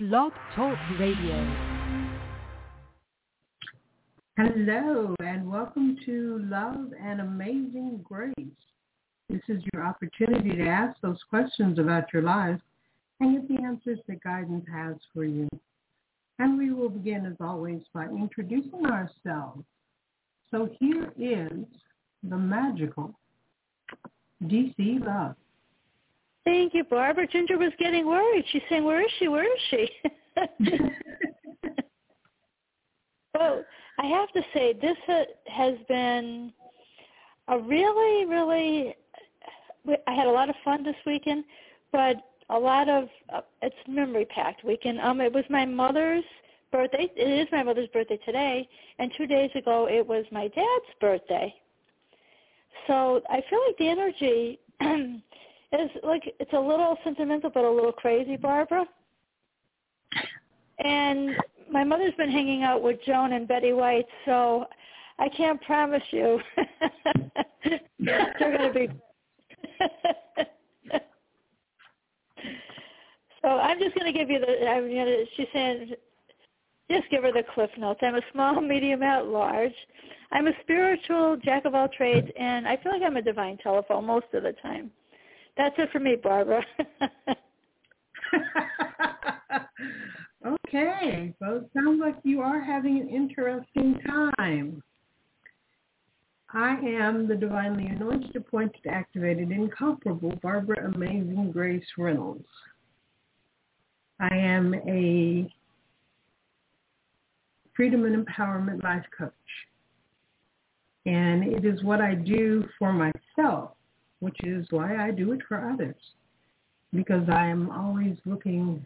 Blog Talk Radio. Hello, and welcome to Love and Amazing Grace. This is your opportunity to ask those questions about your life and get the answers that guidance has for you. And we will begin, as always, by introducing ourselves. So here is the magical DC Love. Thank you, Barbara. Ginger was getting worried. She's saying, where is she? Where is she? so I have to say, this has been a really, really, I had a lot of fun this weekend, but a lot of, uh, it's memory packed weekend. Um, It was my mother's birthday. It is my mother's birthday today, and two days ago it was my dad's birthday. So I feel like the energy is like it's a little sentimental but a little crazy, Barbara. And my mother's been hanging out with Joan and Betty White, so I can't promise you they're going to be. so I'm just going to give you the. I'm going to. She's saying, just give her the cliff notes. I'm a small, medium, at large. I'm a spiritual jack of all trades, and I feel like I'm a divine telephone most of the time. That's it for me, Barbara. okay. Well, it sounds like you are having an interesting time. I am the divinely anointed, appointed, activated, incomparable Barbara Amazing Grace Reynolds. I am a freedom and empowerment life coach. And it is what I do for myself which is why I do it for others. Because I am always looking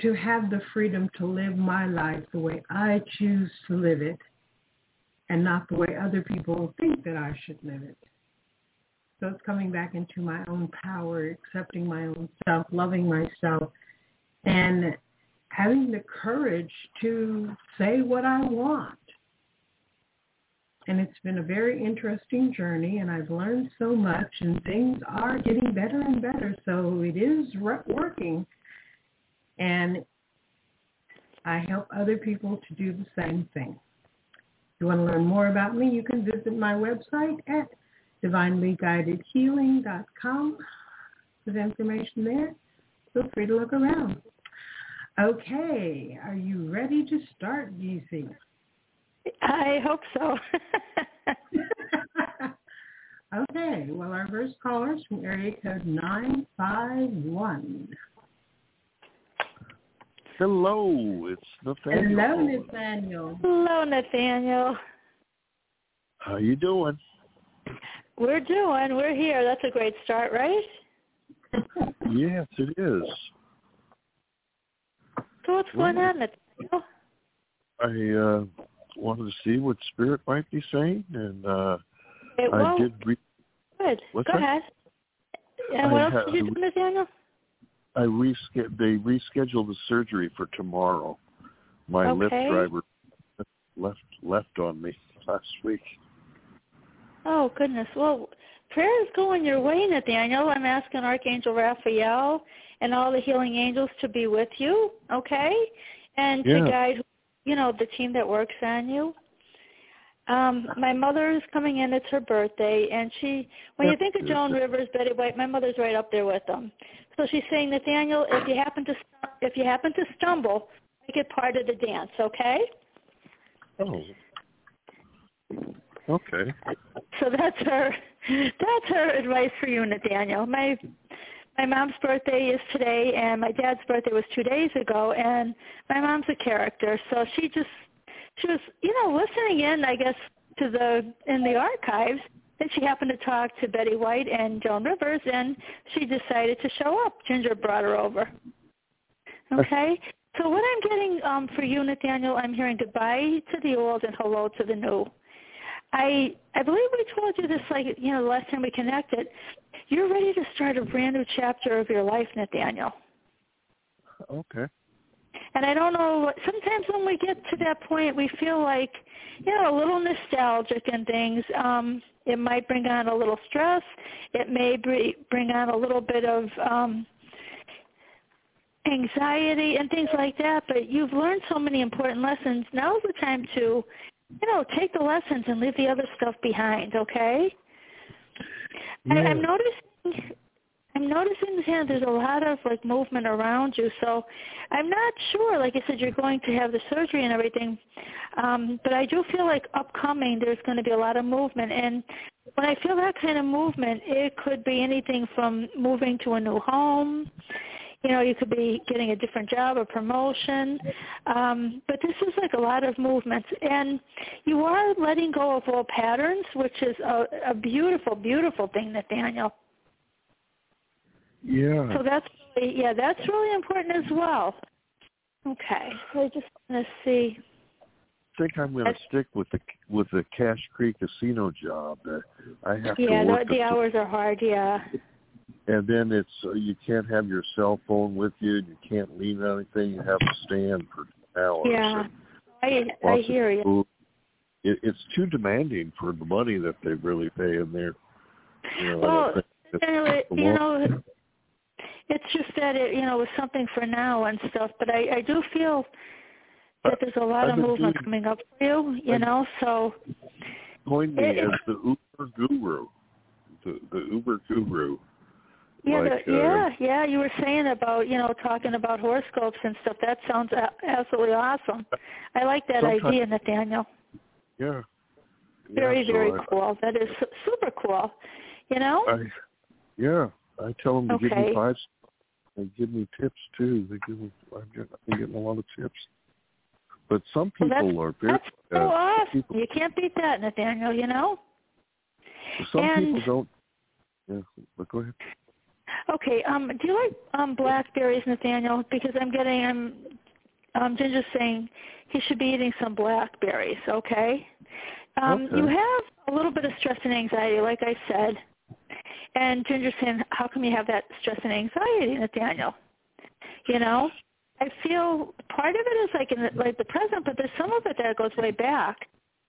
to have the freedom to live my life the way I choose to live it and not the way other people think that I should live it. So it's coming back into my own power, accepting my own self, loving myself, and having the courage to say what I want and it's been a very interesting journey and I've learned so much and things are getting better and better. So it is working and I help other people to do the same thing. If you want to learn more about me, you can visit my website at divinelyguidedhealing.com. There's information there. Feel free to look around. Okay, are you ready to start, DC? I hope so. okay. Well, our first caller is from area code 951. Hello, it's Nathaniel. Hello, Nathaniel. Hello, Nathaniel. How you doing? We're doing. We're here. That's a great start, right? yes, it is. So what's well, going on, Nathaniel? I uh wanted to see what Spirit might be saying, and uh, it I did. read. Good. What's Go that? ahead. And what I else did you do, Nathaniel? I rescheduled. They rescheduled the surgery for tomorrow. My okay. Lyft driver left left on me last week. Oh goodness. Well, prayer is going your way, Nathaniel. I'm asking Archangel Raphael and all the healing angels to be with you, okay, and yeah. to guide you know, the team that works on you. Um, my mother is coming in. It's her birthday, and she. When you think of Joan Rivers, Betty White, my mother's right up there with them. So she's saying, Nathaniel, if you happen to if you happen to stumble, make it part of the dance, okay? Oh. Okay. So that's her. That's her advice for you, Nathaniel. My my mom's birthday is today and my dad's birthday was two days ago and my mom's a character. So she just she was you know listening in i guess to the in the archives and she happened to talk to betty white and joan rivers and she decided to show up. Ginger brought her over. Okay? So what i'm getting um for you nathaniel i'm hearing goodbye to the old and hello to the new I I believe we told you this like you know the last time we connected. You're ready to start a brand new chapter of your life, Nathaniel. Okay. And I don't know. Sometimes when we get to that point, we feel like you know a little nostalgic and things. Um, it might bring on a little stress. It may bring on a little bit of um, anxiety and things like that. But you've learned so many important lessons. Now's the time to, you know, take the lessons and leave the other stuff behind. Okay. Yeah. I, I'm noticing I'm noticing here there's a lot of like movement around you. So I'm not sure. Like I said, you're going to have the surgery and everything, um, but I do feel like upcoming there's going to be a lot of movement. And when I feel that kind of movement, it could be anything from moving to a new home. You know, you could be getting a different job or promotion. Um, but this is like a lot of movements. And you are letting go of old patterns, which is a, a beautiful, beautiful thing, Nathaniel. Yeah. So that's really, yeah, that's really important as well. Okay, so I just want to see. I think I'm going to stick with the with the Cache Creek Casino job. I have Yeah, to the, the hours are hard. Yeah. And then it's uh, you can't have your cell phone with you. You can't leave anything. You have to stand for hours. Yeah. I I hear you. It, it's too demanding for the money that they really pay in there. You know, Well, don't think it's Anyway, the you know, it's just that it you know was something for now and stuff. But I I do feel that there's a lot I've of movement doing- coming up for you. You I've- know, so coined me it- as the Uber guru, the the Uber guru. Yeah, like, the, uh, yeah, yeah. You were saying about you know talking about horoscopes and stuff. That sounds absolutely awesome. I like that idea, Nathaniel. Yeah. Very, yeah, so very I- cool. That is super cool. You know? I, yeah, I tell them to give me five. They give me tips too. They give me. I'm getting, I'm getting a lot of tips. But some Well, people that's- are very. That's so uh, awesome. people, You can't beat that, Nathaniel. You know? some and- people don't. Yeah, but go ahead. Okay. Um, do you like um blackberries, Nathaniel? Because I'm getting I'm um Ginger's saying he should be eating some blackberries. Okay. Um, Okay. you have a little bit of stress and anxiety, like I said. And Ginger's saying, how come you have that stress and anxiety, Nathaniel? You know, I feel part of it is like in the, like the present, but there's some of it that goes way back.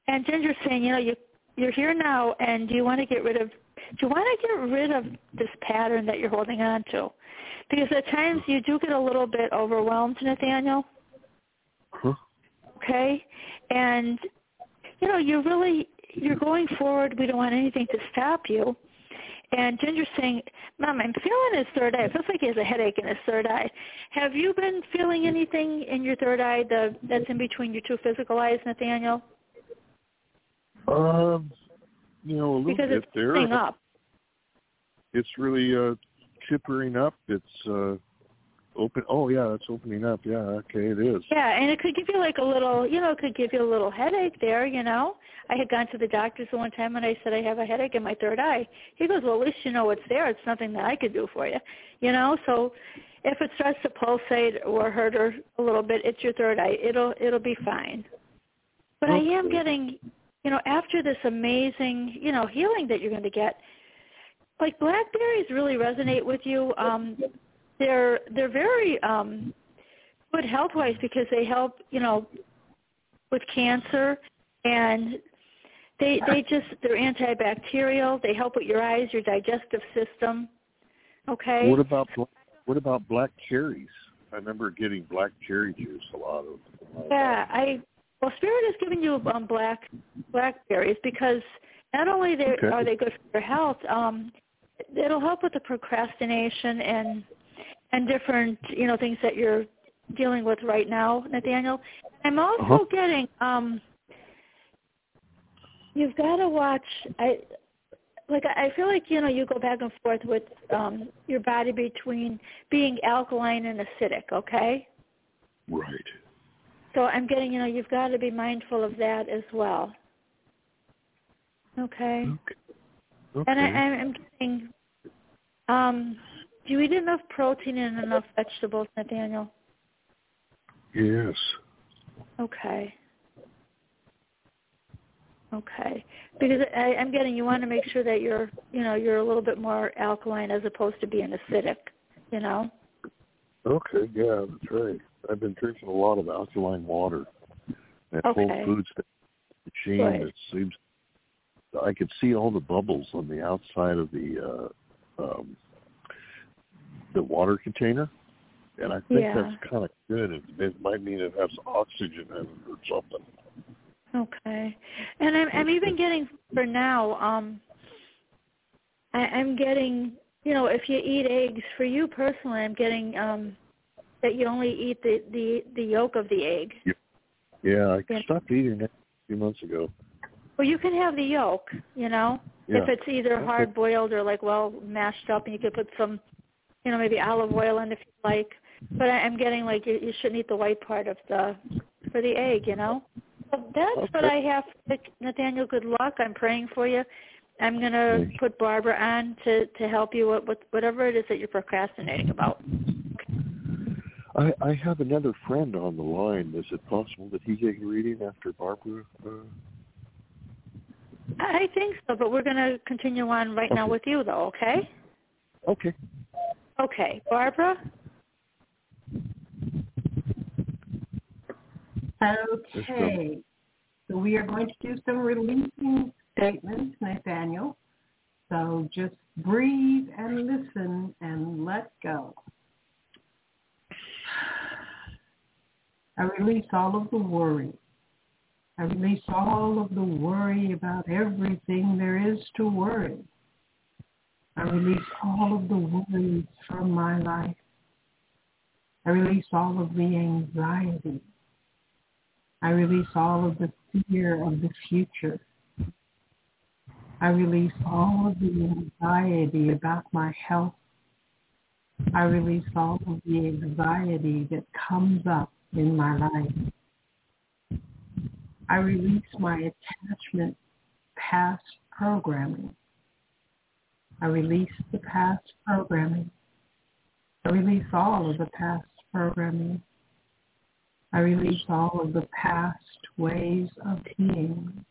And Ginger's saying, you know, you you're here now, and do you want to get rid of you want to get rid of this pattern that you're holding on to? Because at times you do get a little bit overwhelmed, Nathaniel. Huh? Okay, and you know you're really you're going forward. We don't want anything to stop you. And Ginger's saying, Mom, I'm feeling his third eye. It feels like he has a headache in his third eye. Have you been feeling anything in your third eye the, that's in between your two physical eyes, Nathaniel? Um, you know, a little Because bit it's there. opening up. It's really uh chippering up. It's uh open. Oh yeah, it's opening up. Yeah, okay, it is. Yeah, and it could give you like a little, you know, it could give you a little headache there, you know. I had gone to the doctor's the one time and I said I have a headache in my third eye. He goes, well, at least you know it's there. It's nothing that I could do for you, you know. So if it starts to pulsate or hurt her a little bit, it's your third eye. It'll it'll be fine. But I am getting, you know, after this amazing, you know, healing that you're going to get, like blackberries really resonate with you. Um, they're they're very um, good health wise because they help, you know, with cancer and they they just they're antibacterial. They help with your eyes, your digestive system. Okay. What about what about black cherries? I remember getting black cherry juice a lot of. Yeah, I well, Spirit is giving you um, black blackberries because not only they Okay. are they good for your health, um, it'll help with the procrastination and and different you know things that you're dealing with right now, Nathaniel. I'm also Uh-huh. getting um, you've got to watch. I like I feel like you know you go back and forth with um, your body between being alkaline and acidic. Okay. Right. So I'm getting, you know, you've got to be mindful of that as well. Okay. Okay. Okay. And I, I'm I'm getting, um, do you eat enough protein and enough vegetables, Nathaniel? yes. Okay. Okay. Because I, I'm getting, you want to make sure that you're, you know, you're a little bit more alkaline as opposed to being acidic, you know? Okay. Yeah, that's right. I've been drinking a lot of alkaline water. At Okay. Whole Foods machine, Good. it seems I could see all the bubbles on the outside of the uh, um, the water container. and I think Yeah. that's kind of good. It, it might mean it has oxygen in it or something. Yeah. It might might mean it has oxygen in it or something. Okay. And I'm I'm even getting for now, um I, I'm getting you know, if you eat eggs for you personally I'm getting um that you only eat the the the yolk of the egg. Yeah, I Yeah. stopped eating it a few months ago. Well you can have the yolk, you know. Yeah. If it's either hard boiled or like well mashed up and you could put some you know, maybe olive oil in if you like. But I, I'm getting like you, you shouldn't eat the white part of the for the egg, you know. So that's what I Okay. have. Nathaniel, good luck. I'm praying for you. I'm gonna put Barbara on to to help you with, with whatever it is that you're procrastinating about. I, I have another friend on the line. Is it possible that he get a reading after Barbara? Uh, I think so, but we're gonna continue on right now with you, though. Okay? okay. Okay, Barbara. Okay. So we are going to do some releasing statements, Nathaniel. So just breathe and listen and let go. I release all of the worry. I release all of the worry about everything there is to worry. I release all of the worries from my life. I release all of the anxiety. I release all of the fear of the future. I release all of the anxiety about my health. I release all of the anxiety that comes up in my life. I release my attachment past programming. I release the past programming. I release all of the past programming. I release all of the past ways of being.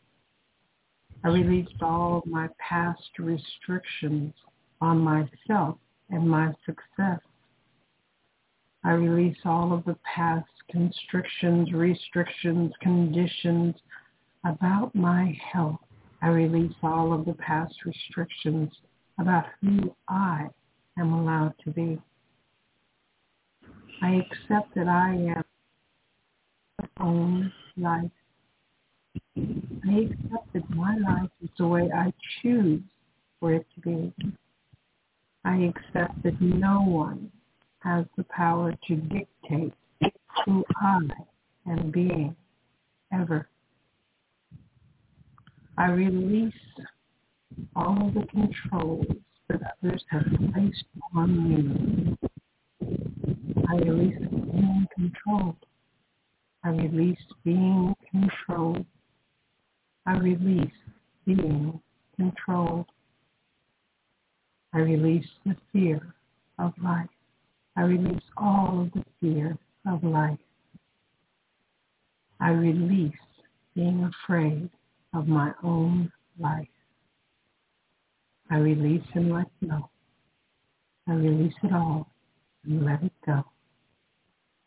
I released all of my past restrictions on myself and my success. I release all of the past constrictions, restrictions, conditions about my health. I release all of the past restrictions about who I am allowed to be. I accept that I am my own life. I accept that my life is the way I choose for it to be. I accept that no one has the power to dictate who I am being ever. I release all the controls that others have placed on me. I release being controlled. I release being controlled. I release being controlled. I release the fear of life. I release all of the fear of life. I release being afraid of my own life. I release and let go. I release it all and let it go.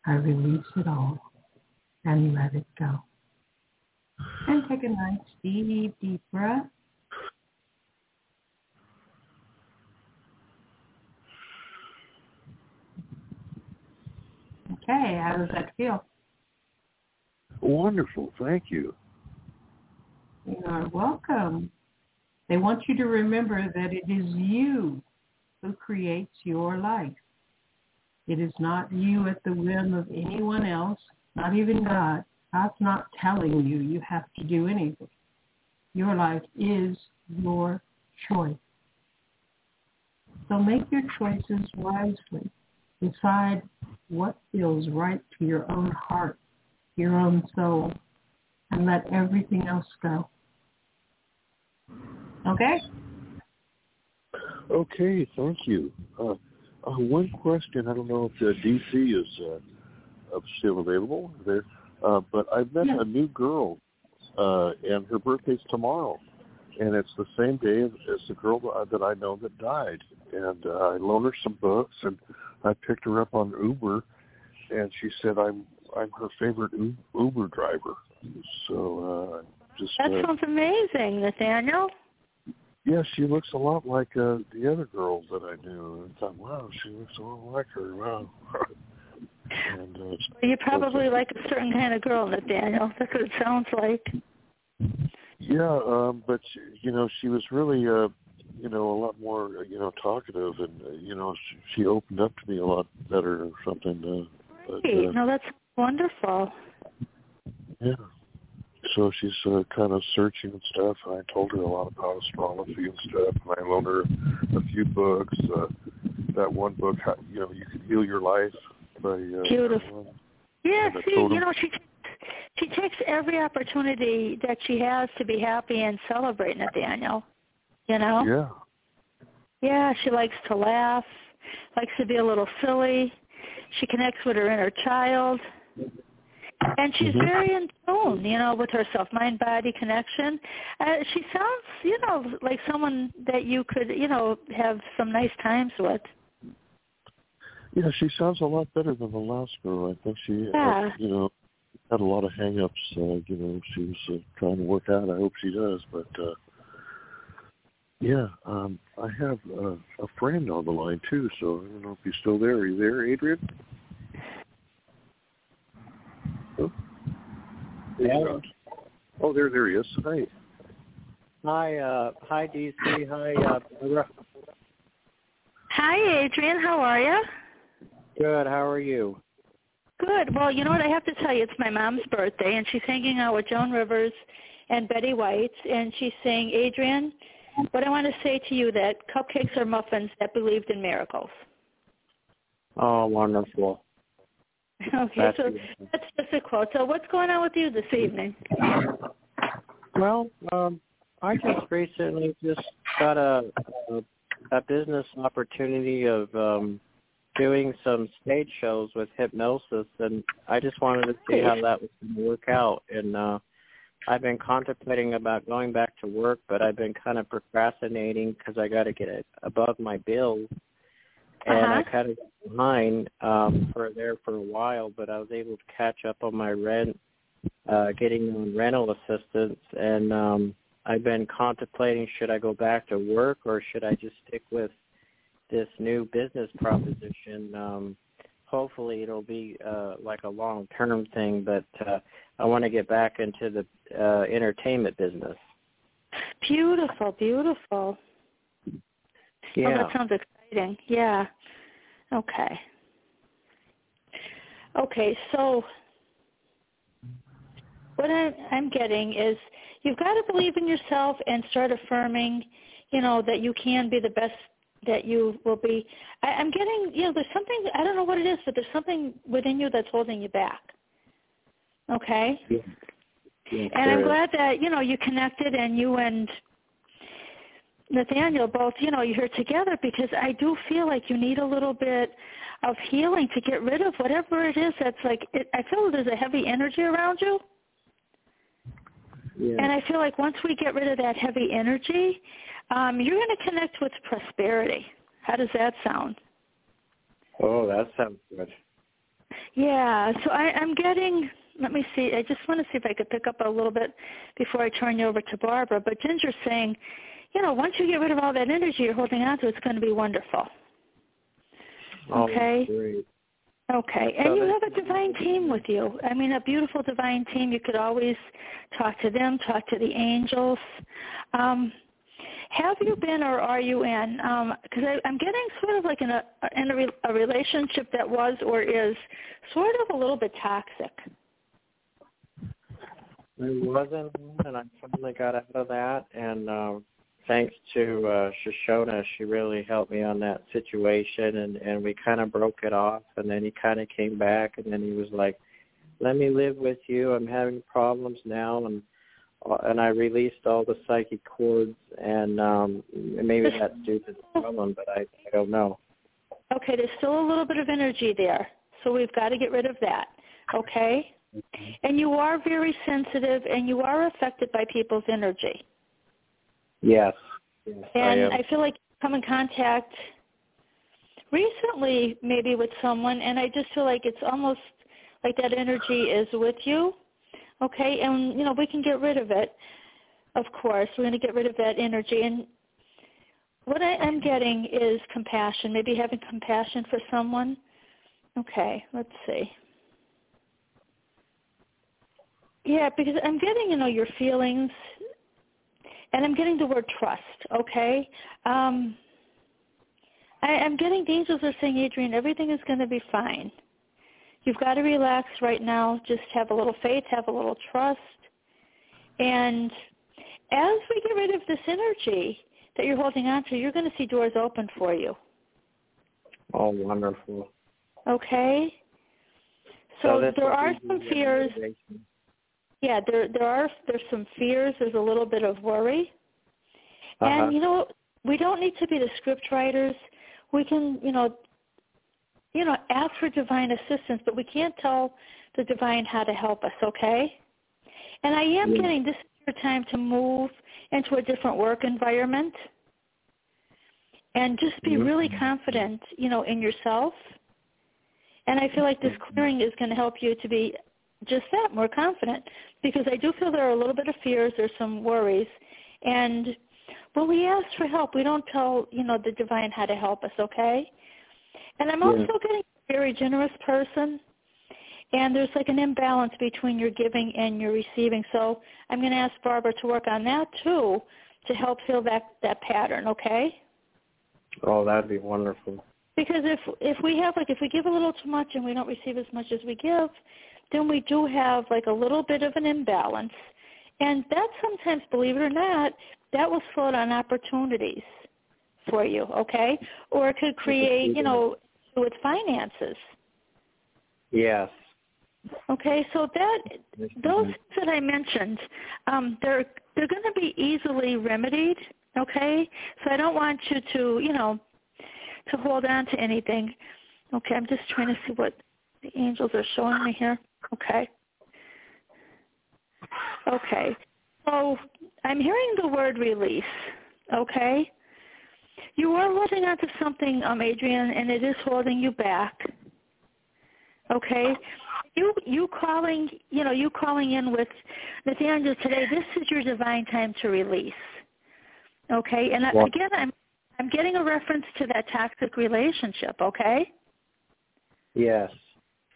I release it all and let it go. And take a nice deep, deep breath. Okay, how does that feel? Wonderful. Thank you. You are welcome. They want you to remember that it is you who creates your life. It is not you at the whim of anyone else, not even God. God's not telling you you have to do anything. Your life is your choice. So make your choices wisely. Decide what feels right to your own heart, your own soul, and let everything else go. Okay? Okay, thank you. Uh, uh, one question. I don't know if uh, DC is uh, still available there, uh, but I've met Yeah. a new girl, uh, and her birthday's tomorrow, and it's the same day as, the girl that, I know that died. And uh, I loaned her some books, and I picked her up on Uber, and she said I'm I'm her favorite Uber driver. So uh, just That uh, sounds amazing, Nathaniel. yeah, she looks a lot like uh, the other girls that I knew. And I thought, wow, she looks a lot like her. Wow. And uh, you probably like a certain kind of girl, Nathaniel. That's what it sounds like. Yeah, um, but you know, she was really, uh, you know, a lot more, you know, talkative, and uh, you know, she, she opened up to me a lot better or something. Uh, but, Great. uh, No, that's wonderful. yeah. So she's uh, kind of searching and stuff. And I told her a lot about astrology and stuff, and I loaned her a few books. Uh, that one book, how, you know, you can heal your life by uh, Beautiful. Yeah, see, you know, she she takes every opportunity that she has to be happy and celebrate Nathaniel. You know? Yeah. Yeah, she likes to laugh, likes to be a little silly. She connects with her inner child. And she's Mhm. very in tune, you know, with her self-mind body connection. Uh, she sounds, you know, like someone that you could, you know, have some nice times with. Yeah, she sounds a lot better than the last girl. I think she, Yeah. uh, you know, had a lot of hang-ups. Uh, you know, she was uh, trying to work out. I hope she does. But uh, yeah, um, I have uh, a friend on the line too. So I don't know if he's still there. Are you there, Adrian? Oh, Yeah. oh there, there he is. Hi. Hi, uh, hi DC. Hi, uh, Barbara. Hi, Adrian. How are you? Good. How are you? Good. Well, you know what? I have to tell you, it's my mom's birthday, and she's hanging out with Joan Rivers and Betty White, and she's saying, Adrian, what I want to say to you that cupcakes are muffins that believed in miracles. Oh, wonderful. Okay, That's so beautiful. that's just a quote. So what's going on with you this evening? Well, um, I just recently just got a, a a business opportunity of um doing some stage shows with hypnosis, and I just wanted to see how that was going to work out. And uh, I've been contemplating about going back to work, but I've been kind of procrastinating because I got to get it above my bills. And I Uh-huh. kind of got behind um, for there for a while, but I was able to catch up on my rent, uh, getting on rental assistance, and um, I've been contemplating should I go back to work or should I just stick with this new business proposition. Um, hopefully, it'll be uh, like a long-term thing, but uh, I want to get back into the uh, entertainment business. Beautiful, beautiful. Oh, Yeah. that sounds exciting. Yeah. Okay. Okay, so what I'm, I'm getting is you've got to believe in yourself and start affirming, you know, that you can be the best that you will be. I, I'm getting, you know, there's something, I don't know what it is, but there's something within you that's holding you back. Okay? Yeah, Yeah, And I'm glad that, you know, you connected and you and Nathaniel both, you know, you're together because I do feel like you need a little bit of healing to get rid of whatever it is that's like, it, I feel there's a heavy energy around you. Yeah. And I feel like once we get rid of that heavy energy, um, you're going to connect with prosperity. How does that sound? oh, that sounds good. Yeah, so I, I'm getting, let me see, I just want to see if I could pick up a little bit before I turn you over to Barbara. But Ginger's saying, you know, once you get rid of all that energy you're holding on to, it's going to be wonderful. Oh, Okay. Great. Okay, and So you have a divine team with you. I mean, a beautiful divine team. You could always talk to them, talk to the angels. Um, have you been or are you in? Because I I'm getting sort of like in a in a, re, a relationship that was or is sort of a little bit toxic. I wasn't, and I finally got out of that. And um, thanks to uh, Shoshona, she really helped me on that situation, and and we kind of broke it off. And then he kind of came back, and then he was like, "Let me live with you. I'm having problems now," and uh, and I released all the psychic cords, and um, maybe that's due to the problem, but I I don't know. Okay, there's still a little bit of energy there, so we've got to get rid of that. Okay, and you are very sensitive, and you are affected by people's energy. Yes. yes I And am. I, feel like you come in contact recently maybe with someone and I just feel like it's almost like that energy is with you. Okay, and you know, we can get rid of it. Of course, we're going to get rid of that energy and what I am getting is compassion, maybe having compassion for someone Okay, let's see. Yeah, because I'm getting, you know, your feelings, and I'm getting the word trust. Okay, um, I, I'm getting the angels are saying, Adrian, everything is going to be fine. You've got to relax right now. Just have a little faith, have a little trust, and as we get rid of this energy that you're holding on to, you're going to see doors open for you. Oh, wonderful. Okay. So, this there are some fears. Yeah, there there are there's some fears. There's a little bit of worry, Uh-huh. and you know we don't need to be the script writers. We can you know you know ask for divine assistance, but we can't tell the divine how to help us. Okay. And I am Yeah. getting this is your time to move into a different work environment, and just be really confident, you know, in yourself. And I feel like this clearing is going to help you to be just that, more confident. Because I do feel there are a little bit of fears, there's some worries. And when we ask for help, we don't tell, you know, the divine how to help us, okay? And I'm Yeah. also getting a very generous person. And there's like an imbalance between your giving and your receiving. So I'm going to ask Barbara to work on that too to help heal that, that pattern, okay? Oh, that'd be wonderful. Because if if we have like if we give a little too much and we don't receive as much as we give, then we do have like a little bit of an imbalance. And that sometimes, believe it or not, that will slow down opportunities for you, okay? Or it could create, you know, with finances. Yes. Okay, so that those that I mentioned, um, they're they're going to be easily remedied. Okay, so I don't want you to, you know, to hold on to anything. Okay, I'm just trying to see what the angels are showing me here. Okay. Okay. So I'm hearing the word release. Okay. You are holding on to something, um, Adrian, and it is holding you back. Okay. You you calling you know you calling in with Nathaniel today. This is your divine time to release. Okay, and I- again, I'm I'm getting a reference to that toxic relationship. Okay. Yes.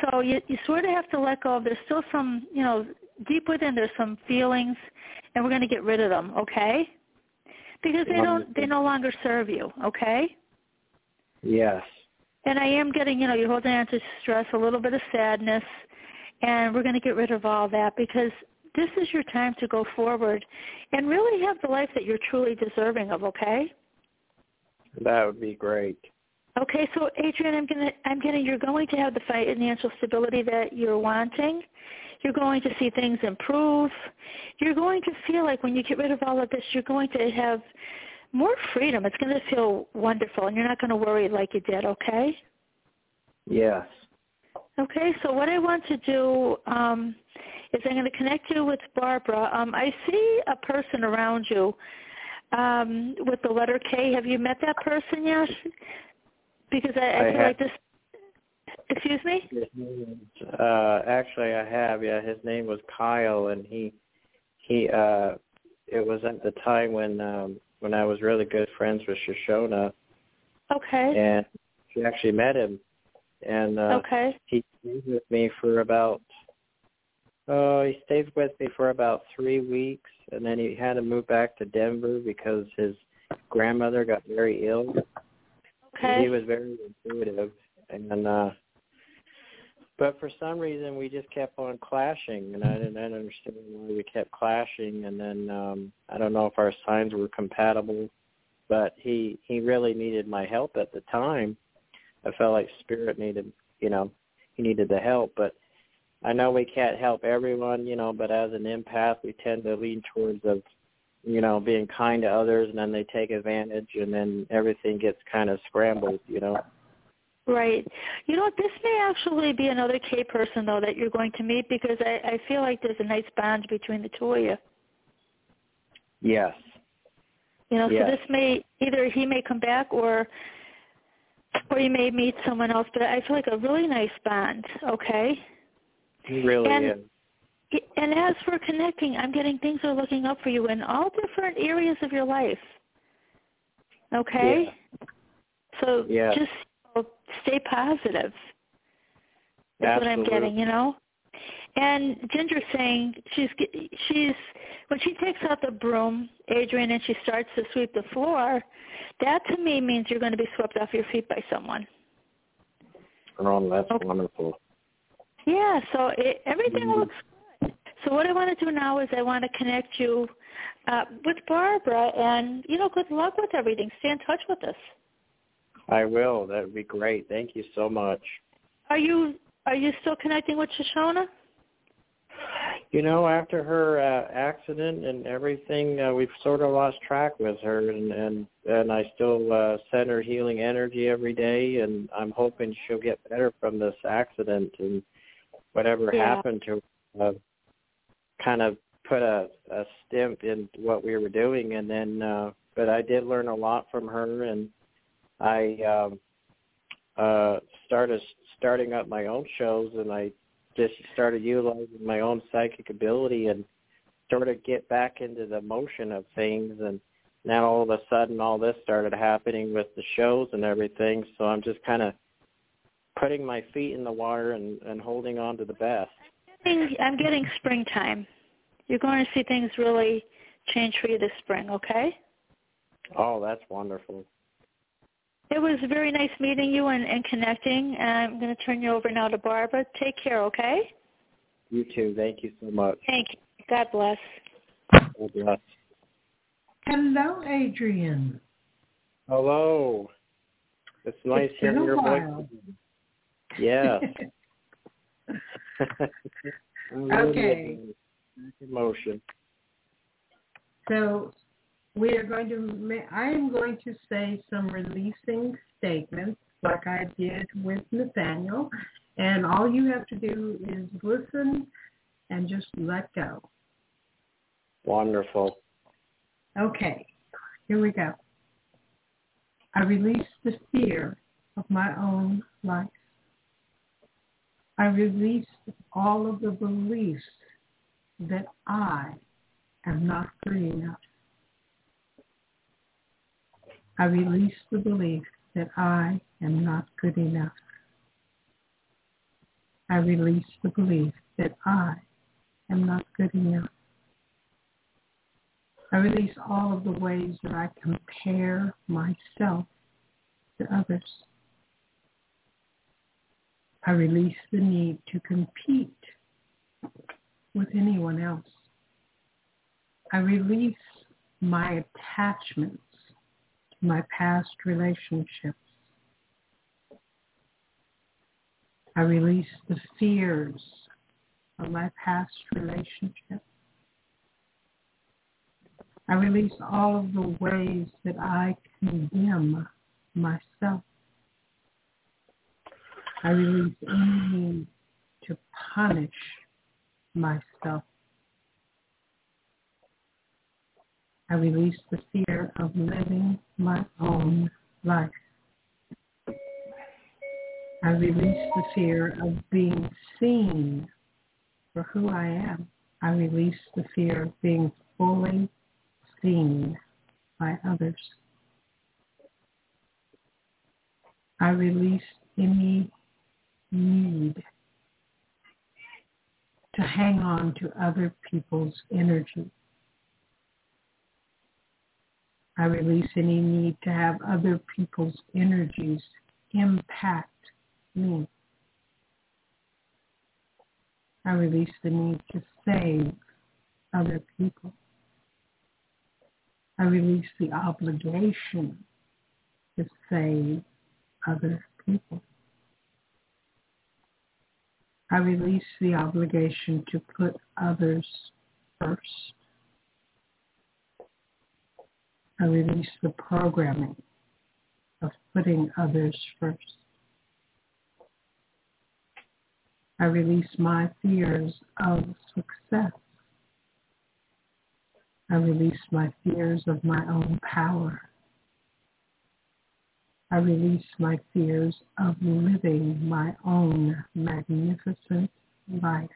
So you you sort of have to let go. Of. There's still some, you know, deep within there's some feelings, and we're going to get rid of them, okay? Because they don't they no longer serve you, okay? Yes. And I am getting, you know, you're holding on to stress, a little bit of sadness, and we're going to get rid of all that because this is your time to go forward and really have the life that you're truly deserving of, okay? That would be great. Okay, so Adrian, I'm gonna I'm getting you're going to have the financial stability that you're wanting. You're going to see things improve. You're going to feel like when you get rid of all of this, you're going to have more freedom. It's going to feel wonderful, and you're not going to worry like you did. Okay. Yes. Okay. So what I want to do um, is I'm going to connect you with Barbara. Um, I see a person around you um, with the letter K. Have you met that person yet? Because I, I, I feel have. like this. Excuse me. His name is, uh actually I have, yeah, his name was Kyle and he he uh it was at the time when um when I was really good friends with Shoshona Okay. and she actually met him and uh okay. he stayed with me for about oh he stayed with me for about three weeks and then he had to move back to Denver because his grandmother got very ill Okay. he was very intuitive and uh but for some reason we just kept on clashing and I didn't, I didn't understand why we kept clashing and then um I don't know if our signs were compatible but he he really needed my help at the time. I felt like spirit needed you know, he needed the help but I know we can't help everyone, you know, but as an empath we tend to lean towards of you know, being kind to others and then they take advantage and then everything gets kind of scrambled, you know. Right. You know what? This may actually be another K person though that you're going to meet because I, I feel like there's a nice bond between the two of you. Yes. You know, Yes. so this may either he may come back or or you may meet someone else, but I feel like a really nice bond. Okay. He really And- is. And as for connecting, I'm getting things are looking up for you in all different areas of your life. Okay? Yeah. So Yeah. just you know, stay positive. That's Absolutely. what I'm getting, you know. And Ginger's saying she's she's when she takes out the broom, Adrian, and she starts to sweep the floor. That to me means you're going to be swept off your feet by someone. Oh, that's Okay. wonderful. Yeah, so it, everything Mhm. looks good. So what I want to do now is I want to connect you uh, with Barbara, and you know, good luck with everything. Stay in touch with us. I will. That would be great. Thank you so much. Are you are you still connecting with Shoshona? You know, after her uh, accident and everything, uh, we've sort of lost track with her, and and and I still uh, send her healing energy every day, and I'm hoping she'll get better from this accident and whatever Yeah. happened to her, uh, kind of put a, a stamp in what we were doing, and then uh, but I did learn a lot from her, and I um, uh, started starting up my own shows, and I just started utilizing my own psychic ability and sort of get back into the motion of things and now all of a sudden all this started happening with the shows and everything so i'm just kind of putting my feet in the water and and holding on to the best I'm getting springtime. You're going to see things really change for you this spring. Okay. oh that's wonderful It was very nice meeting you and, and connecting. I'm going to turn you over now to Barbara. Take care. Okay. you too thank you so much Thank you. God bless. God bless. Hello, Adrian. hello it's nice It's been hearing a your while. voice yes Okay. Emotion So we are going to, I am going to say some releasing statements like I did with Nathaniel. And all you have to do is listen and just let go. wonderful Okay, here we go. I release the fear of my own life. I release all of the beliefs that I am not good enough. I release the belief that I am not good enough. I release the belief that I am not good enough. I release all of the ways that I compare myself to others. I release the need to compete with anyone else. I release my attachments to my past relationships. I release the fears of my past relationships. I release all of the ways that I condemn myself. I release any to punish myself. I release the fear of living my own life. I release the fear of being seen for who I am. I release the fear of being fully seen by others. I release any need to hang on to other people's energy. I release any need to have other people's energies impact me. I release the need to save other people. I release the obligation to save other people. I release the obligation to put others first. I release the programming of putting others first. I release my fears of success. I release my fears of my own power. I release my fears of living my own magnificent life.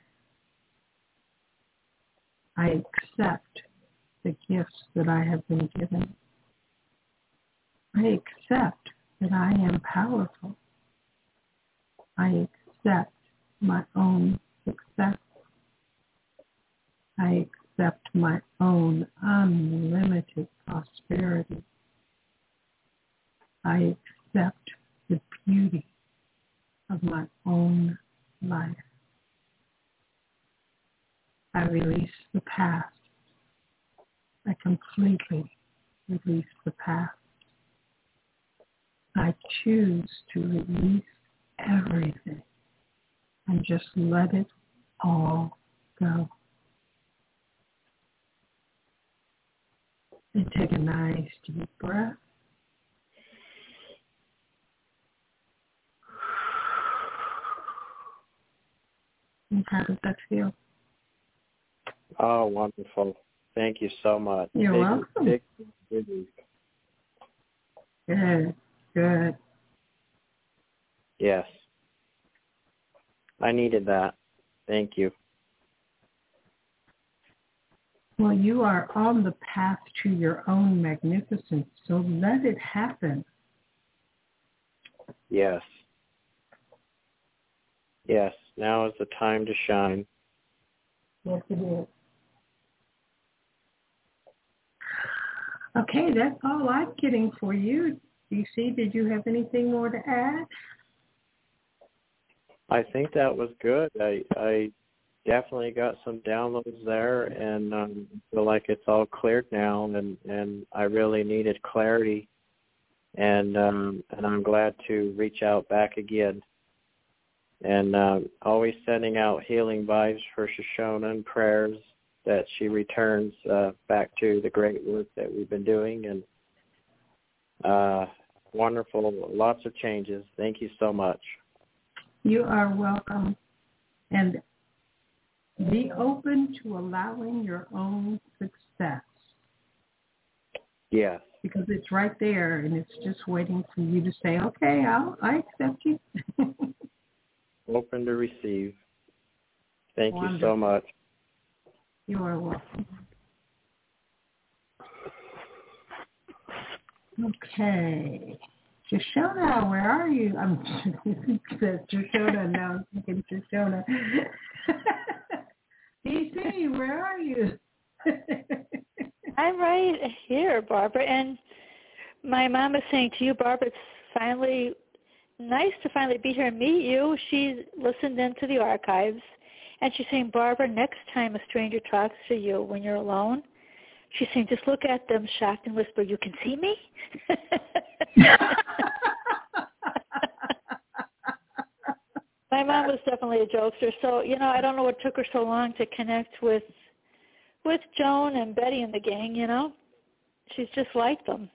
I accept the gifts that I have been given. I accept that I am powerful. I accept my own success. I accept my own unlimited prosperity. I accept the beauty of my own life. I release the past. I completely release the past. I choose to release everything and just let it all go. And take a nice deep breath. And how does that feel? Oh, wonderful. Thank you so much. You're big, welcome. Big, big, Good, good. yes. I needed that. Thank you. Well, you are on the path to your own magnificence, so let it happen. Yes. Yes. Now is the time to shine. Yes, it is. Okay, that's all I'm getting for you. DC, did you have anything more to add? I think that was good. I I definitely got some downloads there and um feel like it's all cleared now and and I really needed clarity and um and I'm glad to reach out back again. And um always sending out healing vibes for Shoshona and prayers that she returns uh back to the great work that we've been doing and uh wonderful lots of changes. Thank you so much. You are welcome. And be open to allowing your own success Yes. because it's right there and it's just waiting for you to say, okay, I'll, I accept you. Open to receive. Thank you so much. you are welcome. Okay. Shoshona, where are you? I'm says Shoshona now. I'm thinking Shoshona. DC, where are you? I'm right here, Barbara, and my mom is saying to you, Barbara, it's finally nice to finally be here and meet you. She listened into the archives, and she's saying, Barbara, next time a stranger talks to you when you're alone, she's saying, just look at them shocked and whisper, you can see me? my mom was definitely a jokester, so, you know, I don't know what took her so long to connect with with Joan and Betty and the gang, you know. She's just like them.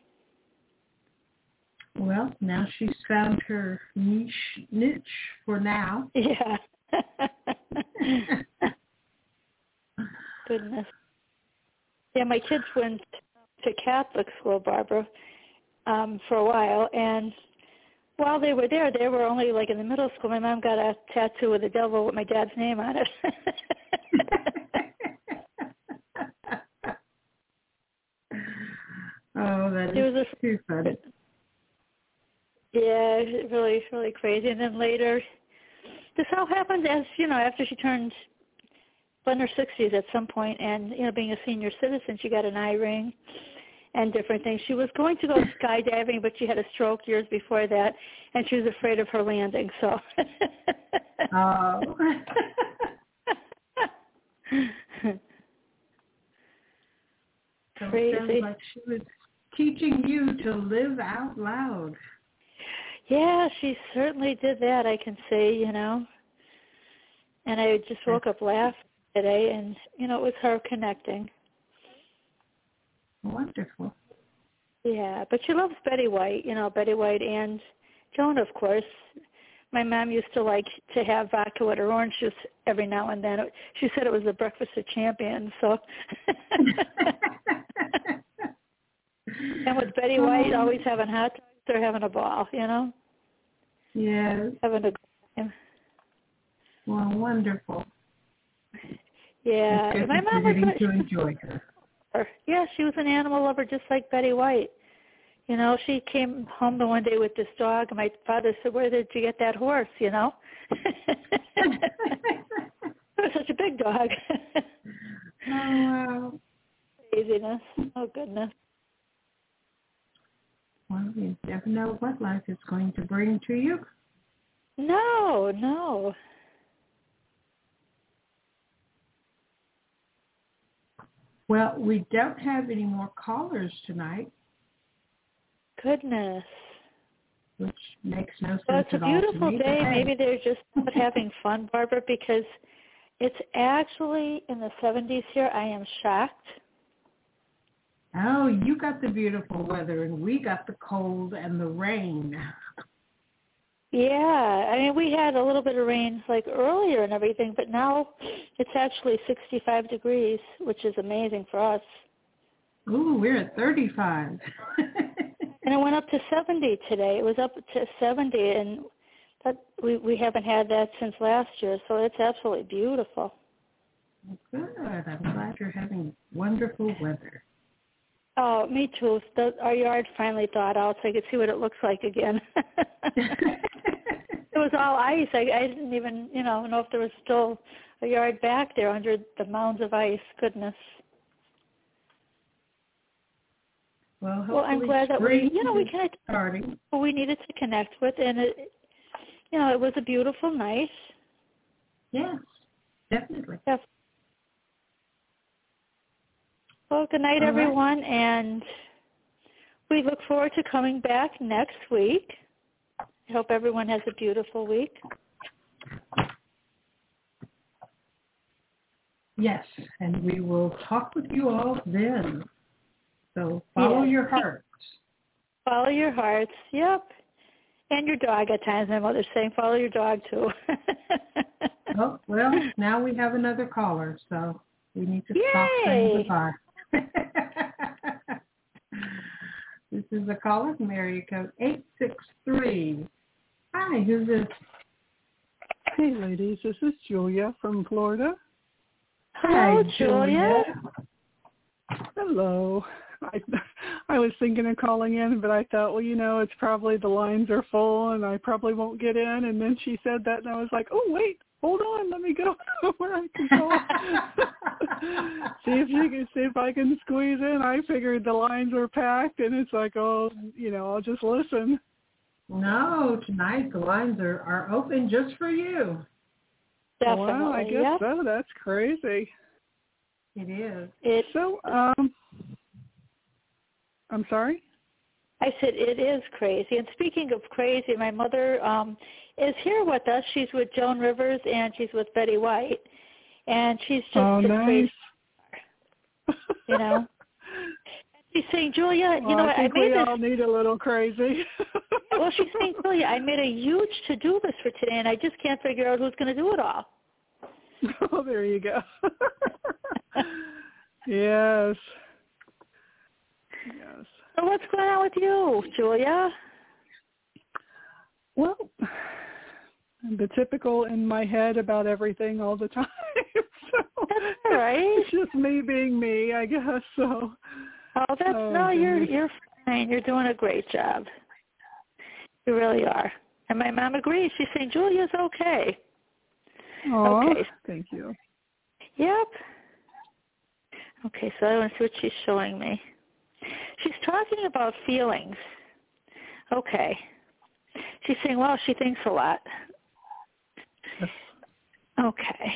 Well, now she's found her niche niche for now. Yeah. Goodness. Yeah, my kids went to Catholic school, Barbara, um, for a while, and while they were there, they were only like in the middle school. My mom got a tattoo with the devil with my dad's name on it. oh, that It was a- too funny. Yeah, really, really crazy. And then later, this all happened as you know after she turned in her sixties at some point, and you know, being a senior citizen, she got an eye ring and different things. She was going to go skydiving, but she had a stroke years before that, and she was afraid of her landing. So. Oh. So it sounds Crazy. like she was teaching you to live out loud. Yeah, she certainly did that. I can say, you know. And I just woke up laughing today, and you know, it was her connecting. Wonderful. Yeah, but she loves Betty White. You know, Betty White and Joan, of course. My mom used to like to have vodka with her orange juice every now and then. She said it was the breakfast of champions. So. and with Betty White, always having hot dogs, they're having a ball. You know, yes. having a. Well, wonderful. Yeah, my mom was. getting to enjoy her. her. Yeah, she was an animal lover just like Betty White. You know, she came home the one day with this dog, and my father said, "Where did you get that horse?" You know. It was such a big dog. oh wow. Craziness. Oh goodness. Well, you never know what life is going to bring to you. No, no. Well, we don't have any more callers tonight, Goodness. which makes no sense Well, it's a beautiful day. Maybe they're just not having fun, Barbara, because it's actually in the 70s here. I am shocked. Oh, you got the beautiful weather, and we got the cold and the rain. Yeah, I mean we had a little bit of rain like earlier and everything, but now it's actually 65 degrees, which is amazing for us. Ooh, we're at 35. And it went up to 70 today. It was up to 70, and that we we haven't had that since last year, so it's absolutely beautiful. Good. I'm glad you're having wonderful weather. Oh, me too. The, our yard finally thawed out, so I could see what it looks like again. it was all ice. I, I didn't even, you know, know if there was still a yard back there under the mounds of ice. Goodness. well, Well, I'm glad that we, you know, we kind of starting. who we needed to connect with, and it, you know, it was a beautiful night. Yes, definitely. Yes. Well, good night, All right. everyone, and we look forward to coming back next week. I hope everyone has a beautiful week. Yes, and we will talk with you all then. So follow Yes. your hearts. Follow your hearts. Yep. And your dog at times. My mother's saying follow your dog too. Oh, well, now we have another caller, so we need to stop Yay! saying goodbye. This is a caller from area code 863. Hi, who's this? Hey, ladies. This is Julia from Florida. Hello, Hi, Julia. Hello. I I was thinking of calling in, but I thought, well, you know, it's probably the lines are full, and I probably won't get in. And then she said that, and I was like, oh wait, hold on, let me go where I can call. see if you can see if I can squeeze in. I figured the lines were packed, and it's like, oh, you know, I'll just listen. No, tonight the lines are, are open just for you. Definitely. Wow, I guess yep. so. That's crazy. It is. It, So, um, I'm sorry. I said it is crazy. And speaking of crazy, my mother um is here with us. She's with Joan Rivers and she's with Betty White, and she's just oh, nice. crazy, you know. She's saying, Julia, oh, you know, I I, think made we this. all need a little crazy. Well, she's saying, Julia, I made a huge to-do list for today, and I just can't figure out who's going to do it all. oh, there you go. yes. Yes. So what's going on with you, Julia? Well, the typical in my head about everything all the time. so That's all right. It's just me being me, I guess. So. Oh, that's Oh, no, you're you're fine. You're doing a great job. You really are. And my mom agrees. She's saying Julia's okay. Aw, Okay. Thank you. Yep. Okay, so I want to see what she's showing me. She's talking about feelings. Okay. She's saying, well, she thinks a lot. Yes. Okay.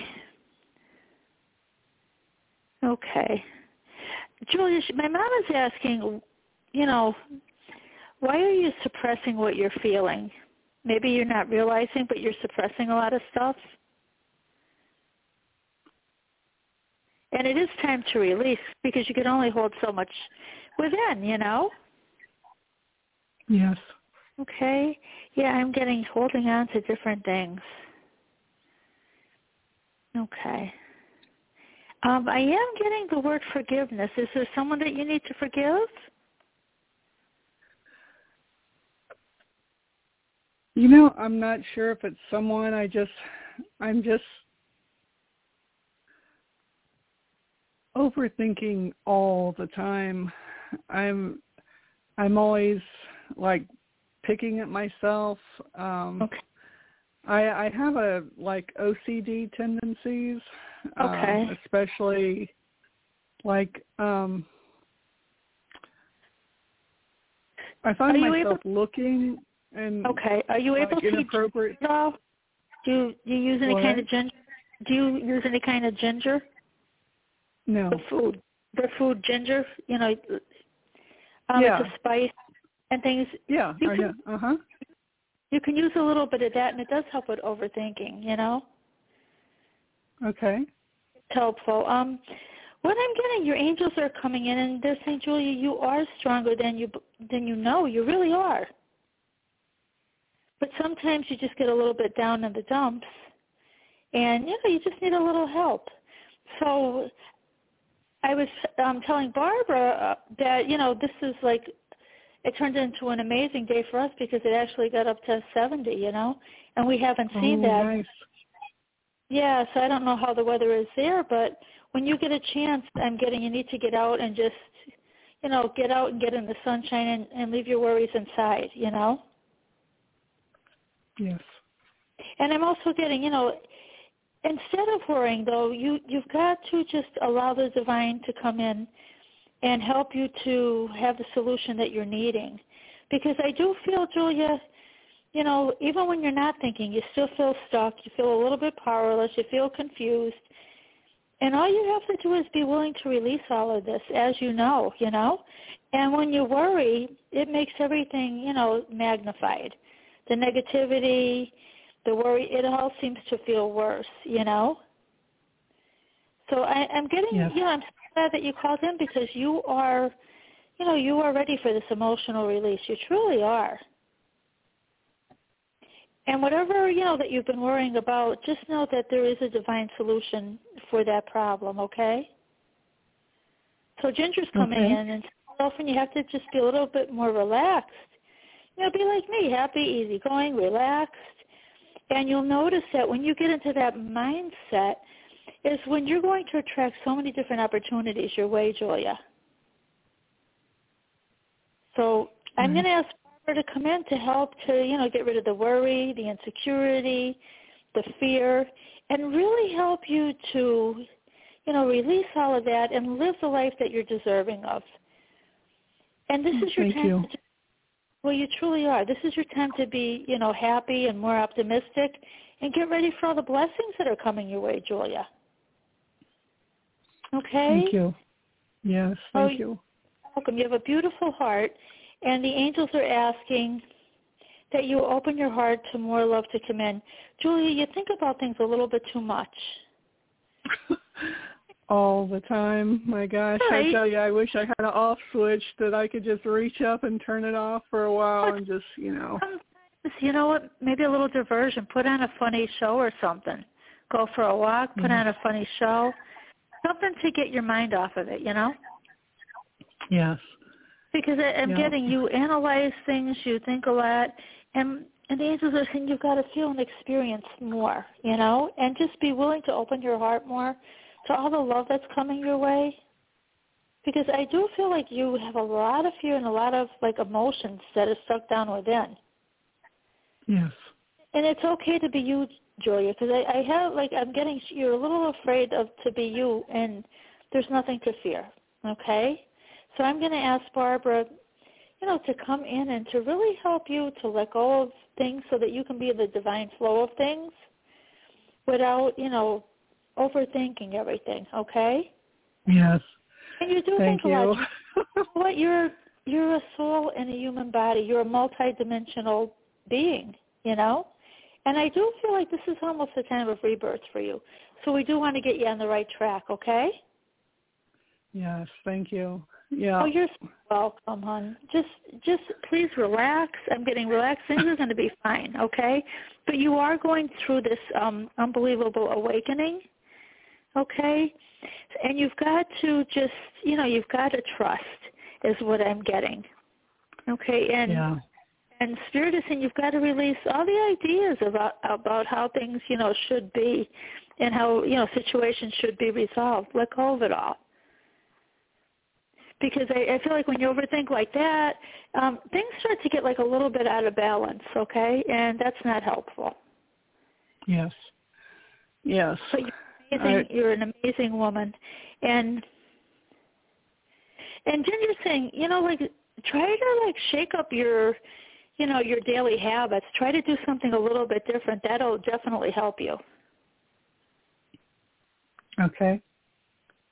Okay. Julia, my mom is asking, you know, why are you suppressing what you're feeling? Maybe you're not realizing, but you're suppressing a lot of stuff. And it is time to release because you can only hold so much within, you know? Yes. Okay. Yeah, I'm getting holding on to different things. Okay. Um, I am getting the word forgiveness. Is there someone that you need to forgive? You know, I'm not sure if it's someone. I just, I'm just overthinking all the time. I'm, I'm always like picking at myself. Um, Okay. I I have a like OCD tendencies. Okay. Um, especially like um I find myself able- looking and Okay. Are you like able to inappropriate? Do you, do you use any What? kind of ginger? Do you use any kind of ginger? no. The food, the food ginger. You know, um, Yeah. it's a spice and things. Yeah, You can- know. Uh-huh. You can use a little bit of that, and it does help with overthinking. You know, Okay. it's helpful. Um, what I'm getting, your angels are coming in, and they're saying, Julia, you are stronger than you than you know. You really are. But sometimes you just get a little bit down in the dumps, and you know you just need a little help. So I was um, telling Barbara uh, that you know this is like it turned into an amazing day for us because it actually got up to 70, you know, and we haven't seen oh, that. Nice. Yeah, so I don't know how the weather is there, but when you get a chance, I'm getting you need to get out and just, you know, get out and get in the sunshine and, and leave your worries inside, you know. Yes. And I'm also getting, you know, instead of worrying though, you you've got to just allow the divine to come in and help you to have the solution that you're needing. Because I do feel, Julia, you know, even when you're not thinking, you still feel stuck, you feel a little bit powerless, you feel confused. And all you have to do is be willing to release all of this, as you know, you know. And when you worry, it makes everything, you know, magnified. The negativity, the worry, it all seems to feel worse, you know. So I, I'm getting, Yes. you know, I'm glad that you called in because you are, you know, you are ready for this emotional release. You truly are. And whatever, you know, that you've been worrying about, just know that there is a divine solution for that problem, okay? So Ginger's coming Okay. in and often you have to just be a little bit more relaxed. You know, be like me, happy, easygoing, relaxed. And you'll notice that when you get into that mindset is when you're going to attract so many different opportunities your way, Julia. So I'm Mhm. going to ask Barbara to come in to help to, you know, get rid of the worry, the insecurity, the fear, and really help you to, you know, release all of that and live the life that you're deserving of. And this is your Thank time you. to well, you truly are. This is your time to be, you know, happy and more optimistic and get ready for all the blessings that are coming your way, Julia. Okay? Thank you. Yes, Oh, thank you. welcome. You have a beautiful heart, and the angels are asking that you open your heart to more love to come in. Julia, you think about things a little bit too much. All the time. My gosh, Right. I tell you, I wish I had an off switch that I could just reach up and turn it off for a while and just, you know. Sometimes, you know what? Maybe a little diversion. Put on a funny show or something. Go for a walk. Put Mhm. on a funny show. Something to get your mind off of it. You know. Yes. Because I, I'm Yeah. getting you analyze things, you think a lot, and and the angels are saying you've got to feel and experience more, you know, and just be willing to open your heart more to all the love that's coming your way. Because I do feel like you have a lot of fear and a lot of like emotions that are stuck down within, Yes. and it's okay to be you, Julia. Because I, I have like I'm getting you're a little afraid of to be you, and there's nothing to fear. Okay, so I'm going to ask Barbara you know, to come in and to really help you to let go of things so that you can be the divine flow of things without, you know, overthinking everything, okay? Yes. And you do Thank think a you. lot. What you're you're a soul in a human body. You're a multidimensional being, you know? And I do feel like this is almost a time of rebirth for you. So we do want to get you on the right track, okay? yes, thank you. Yeah. Oh, you're welcome, hon. Just, just please relax. I'm getting relaxed. Things are going to be fine, okay? But you are going through this um, unbelievable awakening, okay? And you've got to just, you know, you've got to trust, is what I'm getting, okay? And yeah. And spirit is saying you've got to release all the ideas about about how things, you know, should be, and how you know situations should be resolved. Let go of it all because I, I feel like when you overthink like that, um, things start to get like a little bit out of balance, okay? And that's not helpful. Yes. Yes. But you're amazing. I, you're an amazing woman, and and Ginger's saying, you know, like try to like shake up your, you know, your daily habits. Try to do something a little bit different. That'll definitely help you. Okay.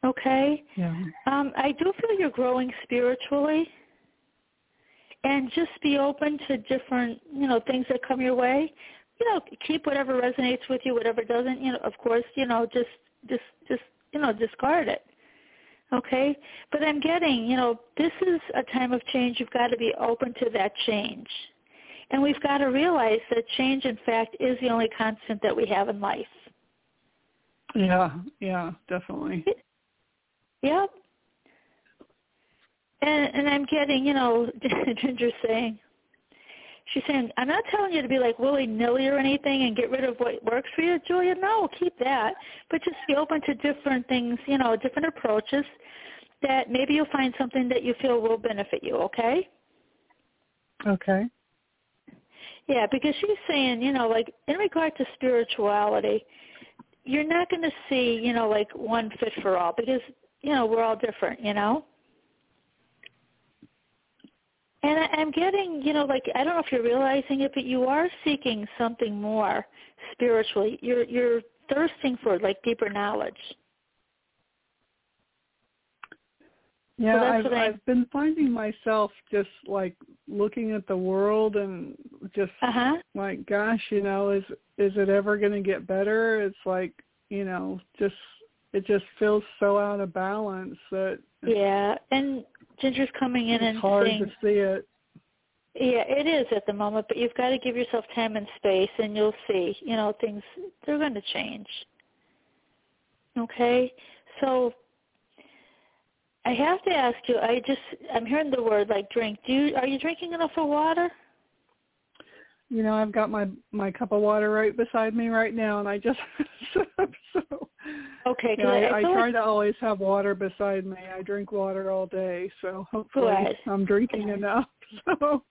Okay. Yeah. Um, I do feel you're growing spiritually and just be open to different, you know, things that come your way. You know, keep whatever resonates with you, whatever doesn't, you know, of course, you know, just just just you know, discard it. Okay? But I'm getting, you know, this is a time of change. You've got to be open to that change. And we've got to realize that change in fact is the only constant that we have in life. Yeah, yeah, definitely. Yep. And and I'm getting, you know, Ginger saying, she's saying, I'm not telling you to be like willy nilly or anything and get rid of what works for you, Julia. No, keep that, but just be open to different things, you know, different approaches. That maybe you'll find something that you feel will benefit you. Okay. Okay. Yeah, because she's saying, you know, like in regard to spirituality, you're not going to see, you know, like one fit for all because, you know, we're all different, you know. And I, I'm getting, you know, like I don't know if you're realizing it, but you are seeking something more spiritually. You're you're thirsting for like deeper knowledge. Yeah, so I've I've been finding myself just like looking at the world and just uh-huh. like, gosh, you know, is is it ever going to get better? It's like, you know, just it just feels so out of balance that yeah, and Ginger's coming in it's and hard saying, to see it. Yeah, it is at the moment, but you've got to give yourself time and space, and you'll see. You know, things they're going to change. Okay, so I have to ask you. I just I'm hearing the word like drink. Do you are you drinking enough of water? You know, I've got my my cup of water right beside me right now, and I just so Okay, yeah, I, I, I try like, to always have water beside me. I drink water all day, so hopefully. I'm drinking enough. So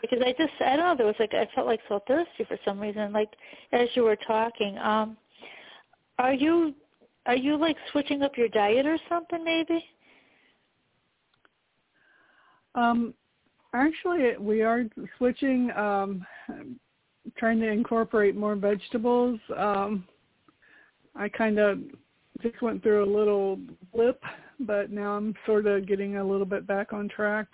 because I just I don't know there was like I felt like so thirsty for some reason like as you were talking. Um, are you are you like switching up your diet or something maybe? Um, actually, we are switching, um, trying to incorporate more vegetables. Um, I kind of just went through a little blip, but now I'm sort of getting a little bit back on track.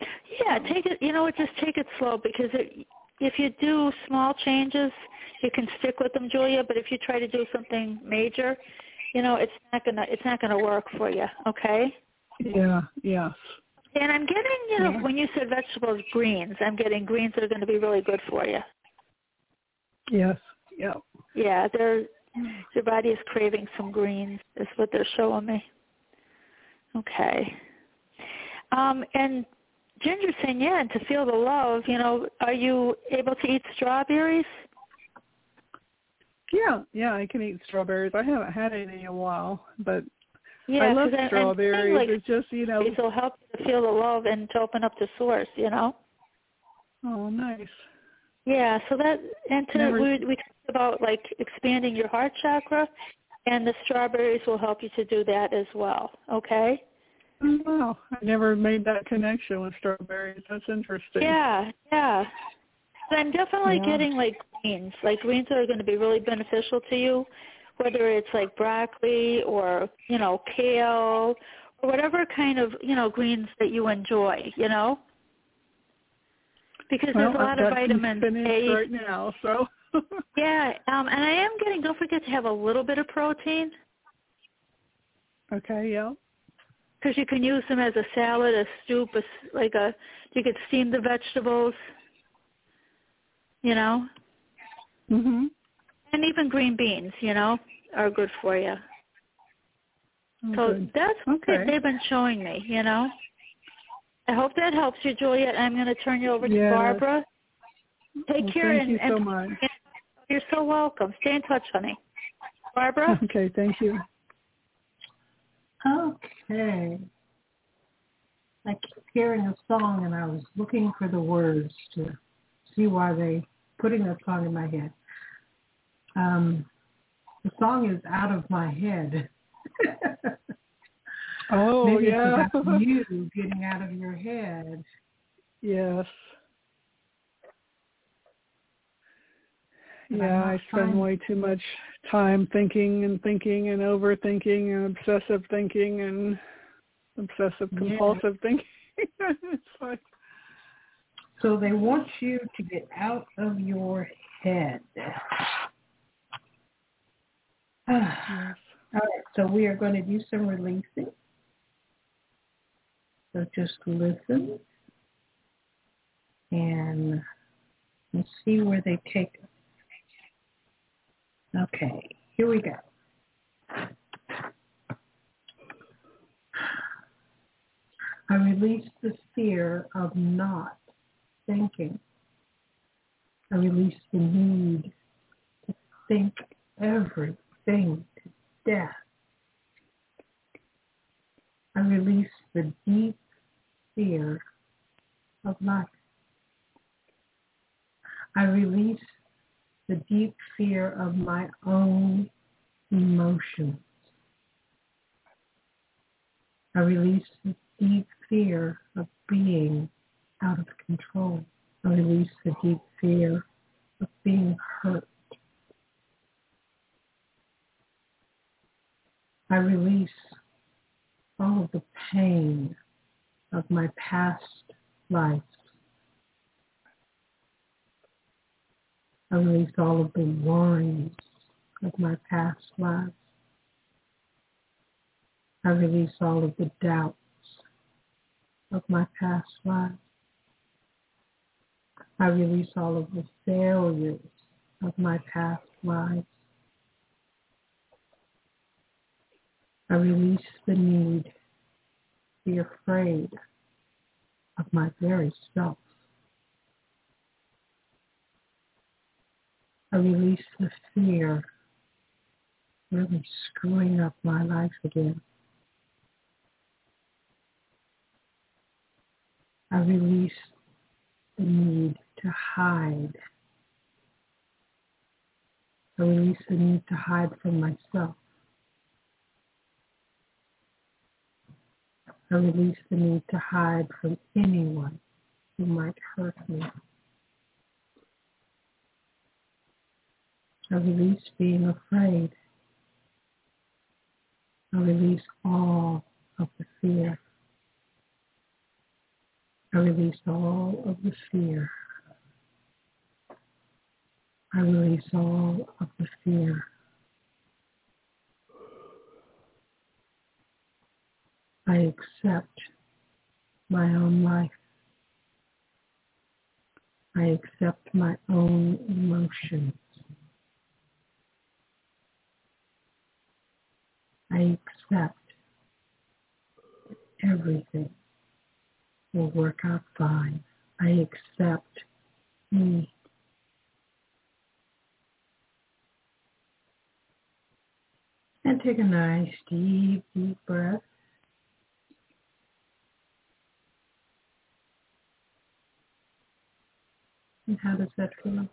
Yeah, take it. You know what? Just take it slow because it, if you do small changes, you can stick with them, Julia. But if you try to do something major, you know it's not gonna it's not gonna work for you. Okay. Yeah. Yes. And I'm getting, you know, yeah. when you said vegetables, greens. I'm getting greens that are going to be really good for you. Yes. Yep. Yeah, they're your body is craving some greens. Is what they're showing me. Okay. Um, and Ginger saying, yeah, and to feel the love, you know, are you able to eat strawberries? Yeah, yeah, I can eat strawberries. I haven't had any in a while, but yeah, I love strawberries. Like it's just you know, it'll help you to feel the love and to open up the source. You know. Oh, nice. Yeah, so that and to Never... we we talked about like expanding your heart chakra, and the strawberries will help you to do that as well. Okay. Oh, wow, I never made that connection with strawberries. That's interesting. Yeah, yeah. But I'm definitely yeah. getting like greens. Like greens are going to be really beneficial to you, whether it's like broccoli or you know kale or whatever kind of you know greens that you enjoy. You know. Because well, there's a lot of got vitamin A right now, so. yeah, um, and I am getting. Don't forget to have a little bit of protein. Okay. Yeah because you can use them as a salad, a soup, a, like a you could steam the vegetables, you know. Mhm. And even green beans, you know, are good for you. Oh, so good. that's what okay. they've been showing me, you know. I hope that helps you, Juliet. I'm going to turn you over to yes. Barbara. Take well, care thank and, you so and much. you're so welcome. Stay in touch, honey. Barbara. Okay, thank you. Okay. I keep hearing a song and I was looking for the words to see why they putting that song in my head. Um, the song is out of my head. Oh Maybe yeah. it's about you getting out of your head. yes. But Yeah, I spend way too much time thinking and thinking and overthinking and obsessive thinking and obsessive Yeah. compulsive thinking. it's like So they want you to get out of your head. All right, so we are going to do some releasing. So just listen and see where they take us. Okay, here we go. I release the fear of not thinking. I release the need to think everything to death. I release the deep fear of life. I release the deep fear of my own emotions. I release the deep fear of being out of control. I release the deep fear of being hurt. I release all of the pain of my past lives. I release all of the worries of my past lives. I release all of the doubts of my past lives. I release all of the failures of my past lives. I release the need to be afraid of my very self. I release the fear of really screwing up my life again. I release the need to hide. I release the need to hide from myself. I release the need to hide from anyone who might hurt me. I release being afraid. I release all of the fear. I release all of the fear. I release all of the fear. I accept my own life. I accept my own emotions. I accept everything will work out fine. I accept me. And take a nice deep, deep breath. And how does that feel?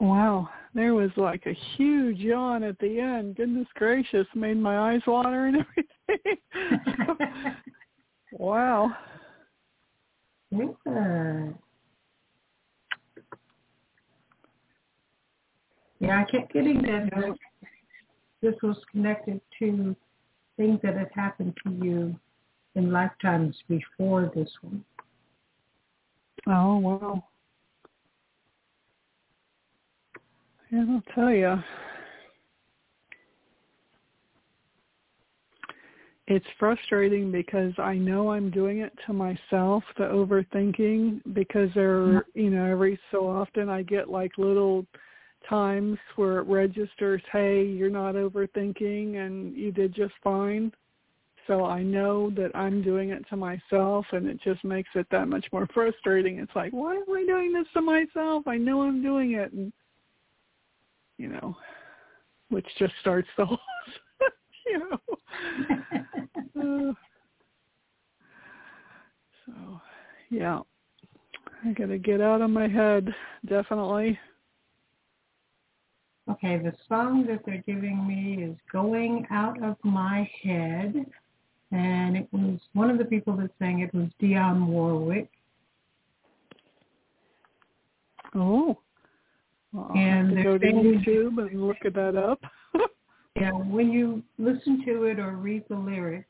Wow, there was like a huge yawn at the end. Goodness gracious, made my eyes water and everything. wow. Yeah. Yeah, I kept getting that this was connected to things that had happened to you in lifetimes before this one. Oh wow. Yeah, I'll tell you. It's frustrating because I know I'm doing it to myself, the overthinking, because there, mm-hmm. you know, every so often I get like little times where it registers, hey, you're not overthinking and you did just fine. So I know that I'm doing it to myself and it just makes it that much more frustrating. It's like, why am I doing this to myself? I know I'm doing it and you know, which just starts the whole you know. Uh, so yeah. I gotta get out of my head, definitely. Okay, the song that they're giving me is Going Out of My Head. And it was one of the people that sang it was Dionne Warwick. Oh. Well, And to go to YouTube and look at that up. Yeah, when you listen to it or read the lyrics,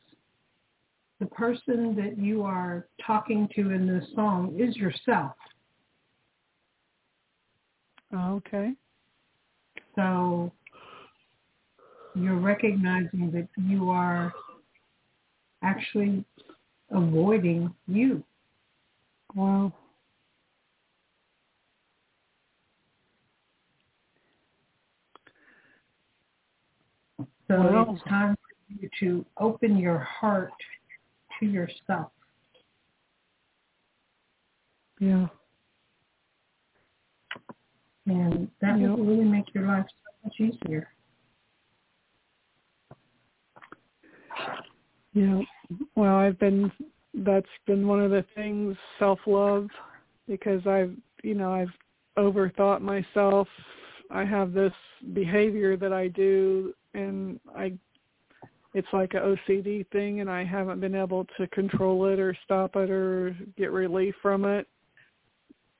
the person that you are talking to in this song is yourself. okay. So you're recognizing that you are actually avoiding you. Wow. So Wow. it's time for you to open your heart to yourself. Yeah. And that Yep. will really make your life so much easier. Yeah. Well, I've been that's been one of the things self-love because I've, you know, I've overthought myself. I have this behavior that I do and I it's like a OCD thing and I haven't been able to control it or stop it or get relief from it.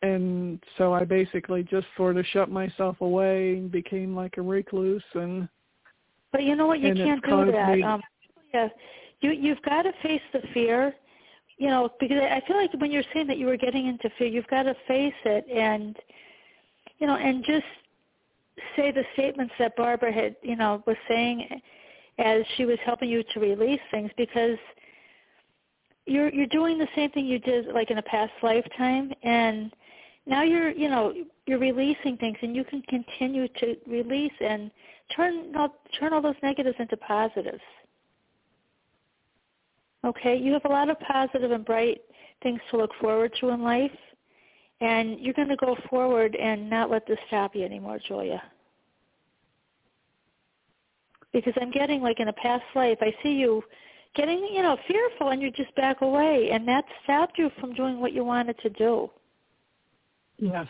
And so I basically just sort of shut myself away and became like a recluse and But you know what? You can't do that. me- Um, yeah, you you've got to face the fear. You know, because I feel like when you're saying that you were getting into fear, you've got to face it and, you know, and just say the statements that Barbara had, you know, was saying as she was helping you to release things because you're you're doing the same thing you did like in a past lifetime and now you're you know you're releasing things and you can continue to release and turn turn all those negatives into positives. Okay, you have a lot of positive and bright things to look forward to in life, and you're going to go forward and not let this stop you anymore, Julia. Because I'm getting like in a past life, I see you getting you know fearful, and you just back away, and that stopped you from doing what you wanted to do. yes.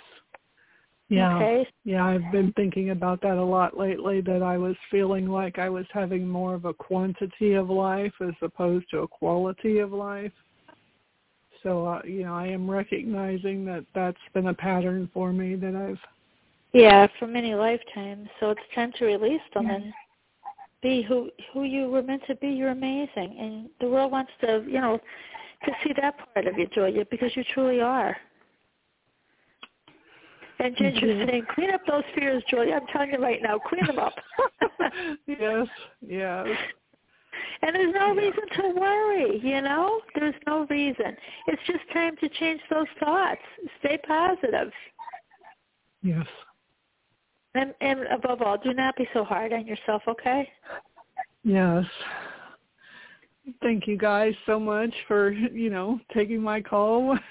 Yeah. Okay, Yeah, I've been thinking about that a lot lately that I was feeling like I was having more of a quantity of life as opposed to a quality of life. So, uh, you know, I am recognizing that that's been a pattern for me that I've Yeah, for many lifetimes. So it's time to release them Yeah. and be who who you were meant to be. You're amazing, and the world wants to, you know, to see that part of you, Julia, because you truly are. And Ginger's saying, clean up those fears, Julia. I'm telling you right now, clean them up. yes, yes. and there's no Yeah. reason to worry, you know? There's no reason. It's just time to change those thoughts. Stay positive. Yes. And, and above all, do not be so hard on yourself, okay? Yes. Thank you guys so much for, you know, taking my call.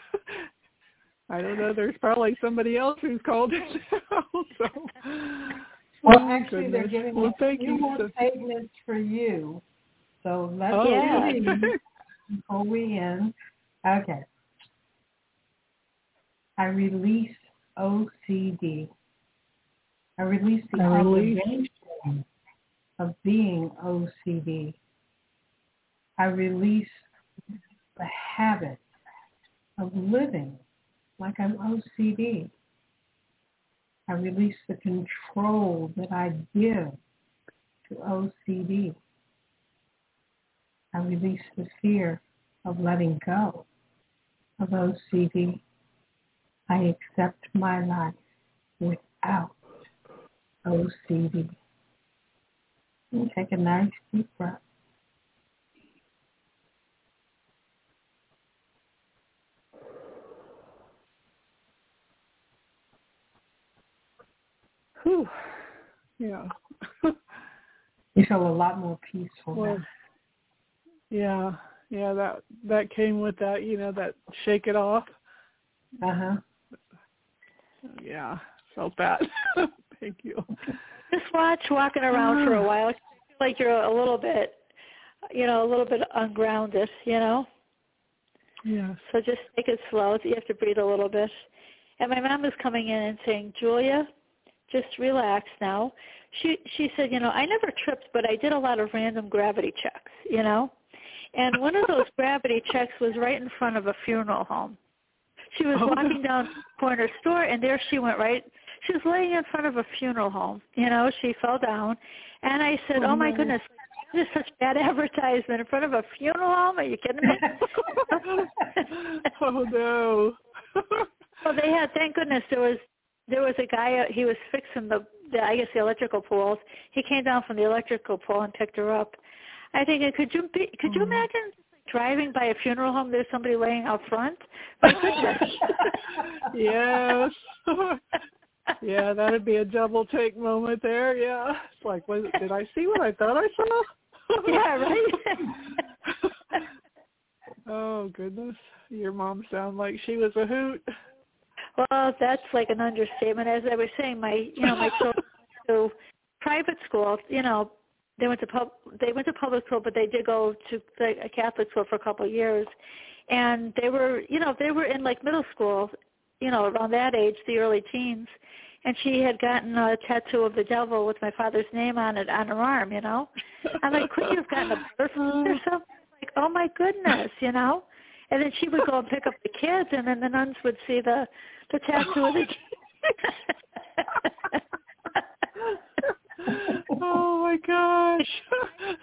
I don't know, there's probably somebody else who's called it now, so oh, Well, Oh, actually, they're giving well, me a thank you. more so- statements for you. So let's Oh, Yeah. before we end. Okay. I release OCD. I release the I release- obligation of being OCD. I release the habit of living like I'm OCD. I release the control that I give to OCD. I release the fear of letting go of OCD. I accept my life without OCD. And take a nice deep breath. Whew. Yeah. You feel a lot more peaceful Well, now. yeah, yeah, that that came with that, you know, that shake it off. Uh-huh. Yeah, felt that. Thank you. Just watch walking around for a while. I feel like you're a little bit, you know, a little bit ungrounded, you know. Yes. So just take it slow. You have to breathe a little bit. And my mom is coming in and saying, Julia, just relax now. She she said, you know, I never tripped, but I did a lot of random gravity checks, you know. And one of those gravity checks was right in front of a funeral home. She was Oh, no. walking down the corner store, and there she went right. She was laying in front of a funeral home. You know, she fell down, and I said, Oh, "Oh, my no. goodness, this is such bad advertisement in front of a funeral home. Are you kidding me?" oh no. well, they had. Thank goodness there was there was a guy. uh, He was fixing the, the I guess the electrical poles. He came down from the electrical pole and picked her up. I think, uh, could you be, could you Mhm. imagine driving by a funeral home? There's somebody laying out front. My goodness. yes. yeah, that'd be a double take moment there. Yeah, it's like, was, did I see what I thought I saw? yeah, right. oh goodness, your mom sounded like she was a hoot. Well, that's like an understatement. As I was saying, my you know my children went to private school. You know, they went to pub they went to public school, but they did go to the, a Catholic school for a couple of years, and they were you know they were in like middle school, you know around that age, the early teens, and she had gotten a tattoo of the devil with my father's name on it on her arm. You know, I'm like, couldn't you have gotten a birthday or something? Like, oh my goodness, you know. And then she would go and pick up the kids, and then the nuns would see the the tattoo of the kids. oh my gosh.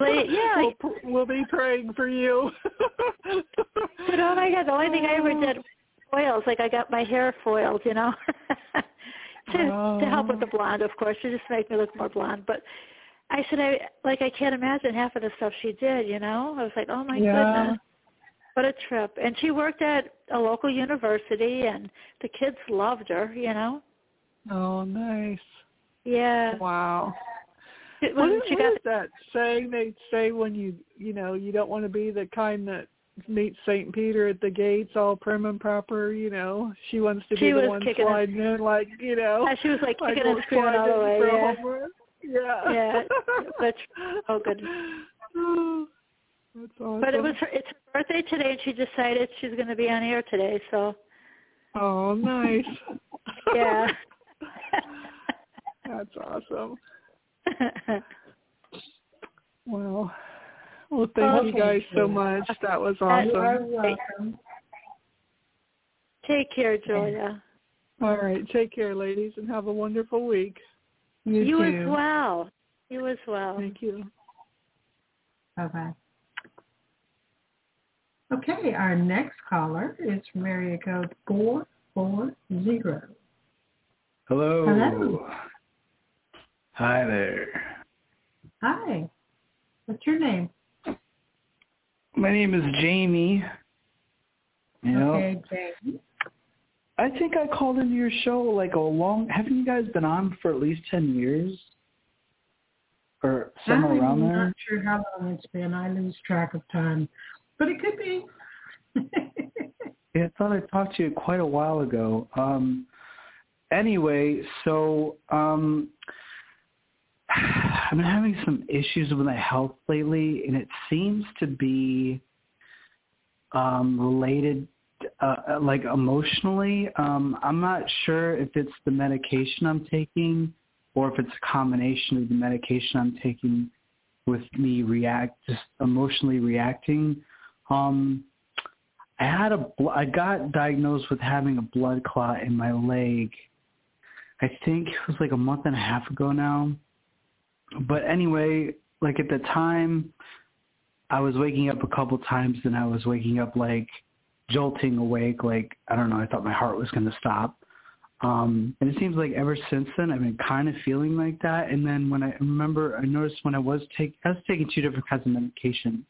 Like, yeah. We'll, we'll be praying for you. But oh my god, the only thing I ever oh. did was foils. Like I got my hair foiled, you know, to to help with the oh. blonde, of course, to just make me look more blonde. But I said, I like I can't imagine half of the stuff she did. You know, I was like, oh my Yeah. goodness, what a trip. And she worked at a local university, and the kids loved her. You know, Oh, nice. yeah. Wow. It- What she what got is that saying they say when you you know you don't want to be the kind that meets Saint Peter at the gates all prim and proper. You know, she wants to She be the one sliding in like you know. Yeah, she was like like kicking and we're screaming all the way. Yeah. Yeah. Yeah. Oh goodness. Oh. That's awesome. But it was her, it's her birthday today, and she decided she's going to be on air today. So Oh, nice. yeah. That's awesome. Well, well, thank you Okay. guys so much. That was You awesome. are welcome. Take care, Julia. All right, take care, ladies, and have a wonderful week. You, You too. as well. You as well. Thank you. Bye bye. Okay, our next caller is from area code four four zero. Hello. Hello. Hi there. Hi. What's your name? My name is Jamie. You know, Okay, Jamie. I think I called into your show like a long. Haven't you guys been on for at least ten years, or somewhere I'm around there? I'm not sure how long it's been. I lose track of time, but it could be. Yeah, I thought I talked to you quite a while ago. Um, anyway, so um, I've been having some issues with my health lately, and it seems to be um, related, uh, like emotionally. Um, I'm not sure if it's the medication I'm taking or if it's a combination of the medication I'm taking with me react, just emotionally reacting. Um, I had a I got diagnosed with having a blood clot in my leg. I think it was like a month and a half ago now. But anyway, like at the time, I was waking up a couple times and I was waking up like jolting awake, like I don't know, I thought my heart was going to stop. Um, and it seems like ever since then I've been kind of feeling like that. And then when I remember, I noticed when I was take I was taking two different kinds of medication.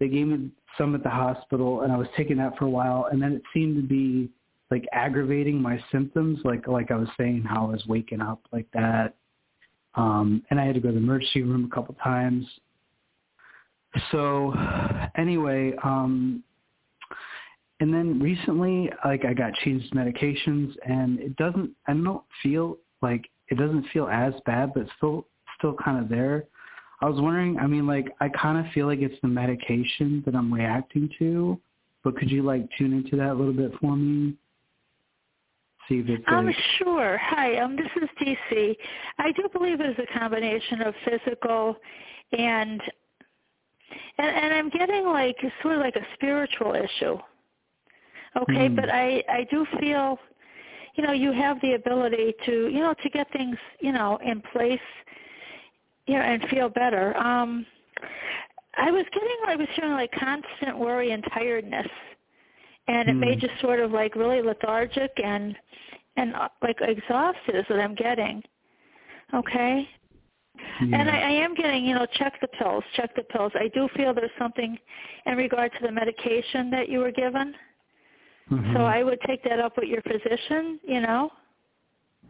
They gave me some at the hospital, and I was taking that for a while, and then it seemed to be like aggravating my symptoms, like like I was saying how I was waking up like that. Um, and I had to go to the emergency room a couple times. So anyway, um, and then recently, like I got changed medications, and it doesn't. I don't feel like it doesn't feel as bad, but it's still still kind of there. I was wondering. I mean, like I kind of feel like it's the medication that I'm reacting to, but could you like tune into that a little bit for me? See if it's Um, like, sure. Hi, um, this is DC. I do believe it's a combination of physical and and, and I'm getting like sort of like a spiritual issue. Okay, Hmm. but I I do feel, you know, you have the ability to you know to get things you know in place, know, and feel better. Um, I was getting I was feeling like constant worry and tiredness, and it made Hmm. you sort of like really lethargic and and uh, like exhausted is what I'm getting. Okay. yeah. And I, I am getting, you know, check the pills, check the pills. I do feel there's something in regard to the medication that you were given. Mhm. So I would take that up with your physician, you know.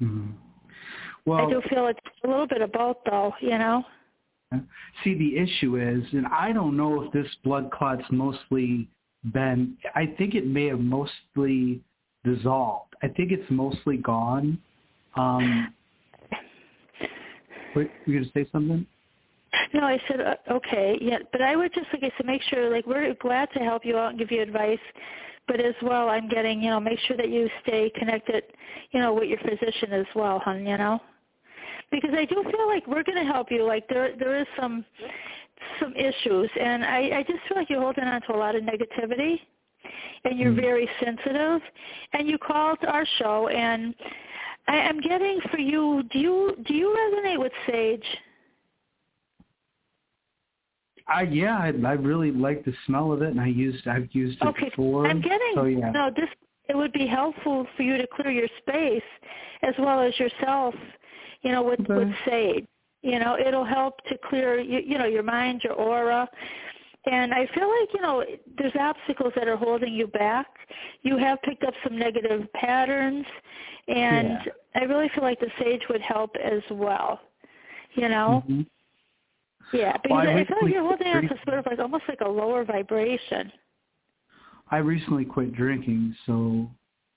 Mhm. Well, I do feel it's a little bit of both though, you know. See, the issue is, and I don't know if this blood clot's mostly been, I think it may have mostly dissolved. I think it's mostly gone. Um, wait, you going to say something? No, I said uh, okay, yeah, but I would just like I said, make sure like we're glad to help you out and give you advice, but as well, I'm getting you know make sure that you stay connected, you know, with your physician as well, hon. You know, because I do feel like we're going to help you. Like there there is some some issues, and I I just feel like you're holding on to a lot of negativity, and you're Mm. very sensitive, and you called our show, and I, I'm getting for you. Do you do you resonate with sage? I yeah, I, I really like the smell of it, and I used I've used it Okay, before. I'm getting so yeah. no. This it would be helpful for you to clear your space as well as yourself. You know, with Okay. with sage. You know, it'll help to clear you, you know your mind, your aura. And I feel like you know there's obstacles that are holding you back. You have picked up some negative patterns, and Yeah. I really feel like the sage would help as well. You know, Mhm. yeah, because Well, I I, feel like you're holding on to sort of like almost like a lower vibration. I recently quit drinking, so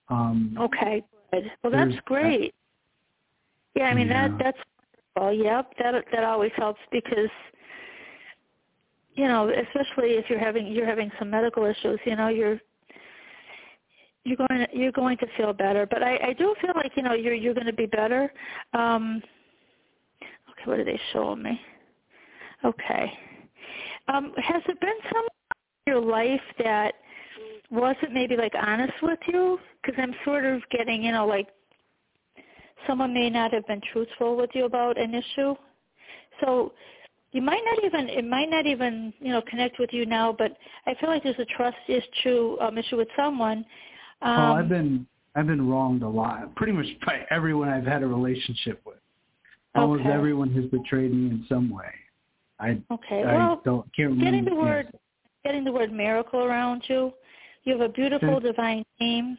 um, Okay, good. Well, that's great. Yeah, I mean Yeah. that that's wonderful. Yep, that that always helps because you know, especially if you're having you're having some medical issues, you know, you're you're going to, you're going to feel better. But I I do feel like you know you're you're going to be better. Um, okay, what are they showing me? Okay. Um, has there been some in your life that wasn't maybe like honest with you? Because I'm sort of getting, you know, like someone may not have been truthful with you about an issue. So you might not even it might not even you know connect with you now, but I feel like there's a trust issue um, issue with someone. Um, oh, I've been I've been wronged a lot, pretty much by everyone I've had a relationship with. Almost Okay. everyone has betrayed me in some way. I okay. I Well, don't can't getting the word getting the word miracle around you. You have a beautiful divine name,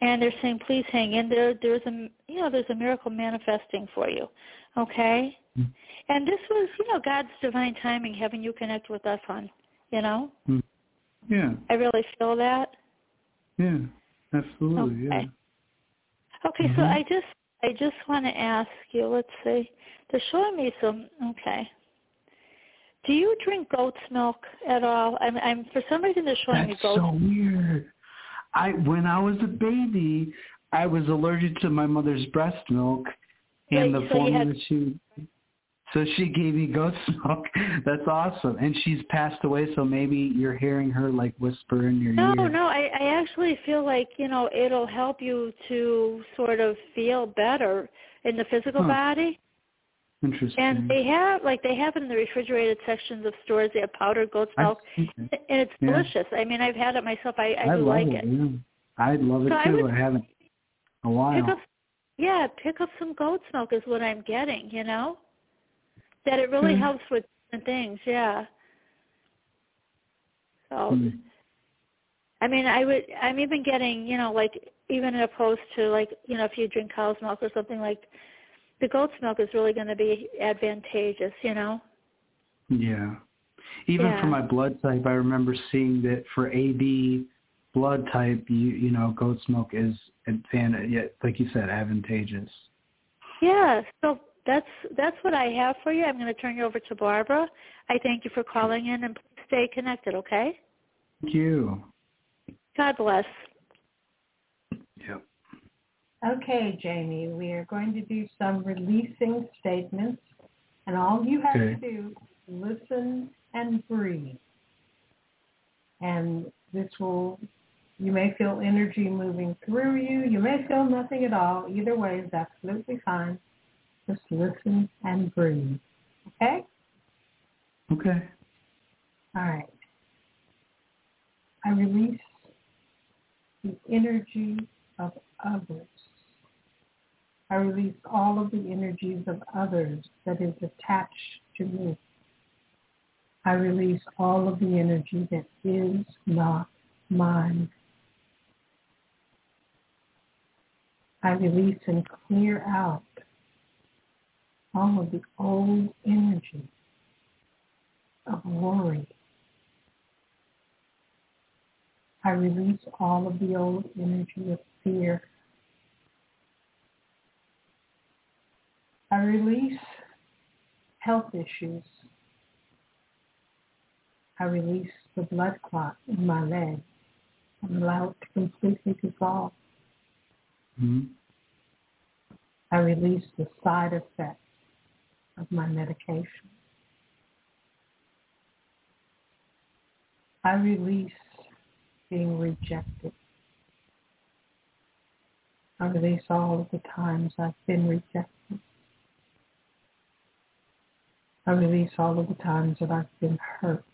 and they're saying, please hang in there. There's a you know there's a miracle manifesting for you. Okay. Mm. And this was you know God's divine timing having you connect with us, hon. You know, Hmm. Yeah, I really feel that. yeah, absolutely, yeah. Okay. Okay, so. I just I just want to ask you. Let's see, they're showing me some. Okay. Do you drink goat's milk at all? I'm, I'm for some reason they're showing me That's goat's. so weird. I when I was a baby, I was allergic to my mother's breast milk, and Wait, the so formula had- she. So she gave me goat's milk. That's awesome, and she's passed away. So maybe you're hearing her like whisper in your No, ear. No, no, I, I actually feel like you know it'll help you to sort of feel better in the physical Huh. body. Interesting. And they have like they have in the refrigerated sections of stores. They have powdered goat's milk, and it's Yeah. delicious. I mean, I've had it myself. I, I, I do like it. it. Yeah. I love it So I too. would- I haven't a while. Pick up, yeah, pick up some goat's milk is what I'm getting. You know, that it really helps with different things. Yeah. So, Hmm. I mean, I would. I'm even getting, you know, like even opposed to like, you know, if you drink cow's milk or something like, the goat's milk is really going to be advantageous. You know. Yeah. Even Yeah. for my blood type, I remember seeing that for AB blood type, you you know, goat's milk is advan- yeah, like you said, advantageous. Yeah. So that's that's what I have for you. I'm going to turn you over to Barbara. I thank you for calling in, and please stay connected. Okay. Thank you. God bless. Yep. Okay, Jamie, we are going to do some releasing statements, and all you have Okay. to do is listen and breathe. And this will, you may feel energy moving through you. You may feel nothing at all. Either way is absolutely fine. Just listen and breathe. Okay? Okay. All right. I release the energy of others. I release all of the energies of others that is attached to me. I release all of the energy that is not mine. I release and clear out all of the old energy of worry. I release all of the old energy of fear. I release health issues. I release the blood clot in my leg and allow it to completely dissolve. hmm I release the side effects of my medication. I release being rejected. I release all of the times I've been rejected. I release all of the times that I've been hurt.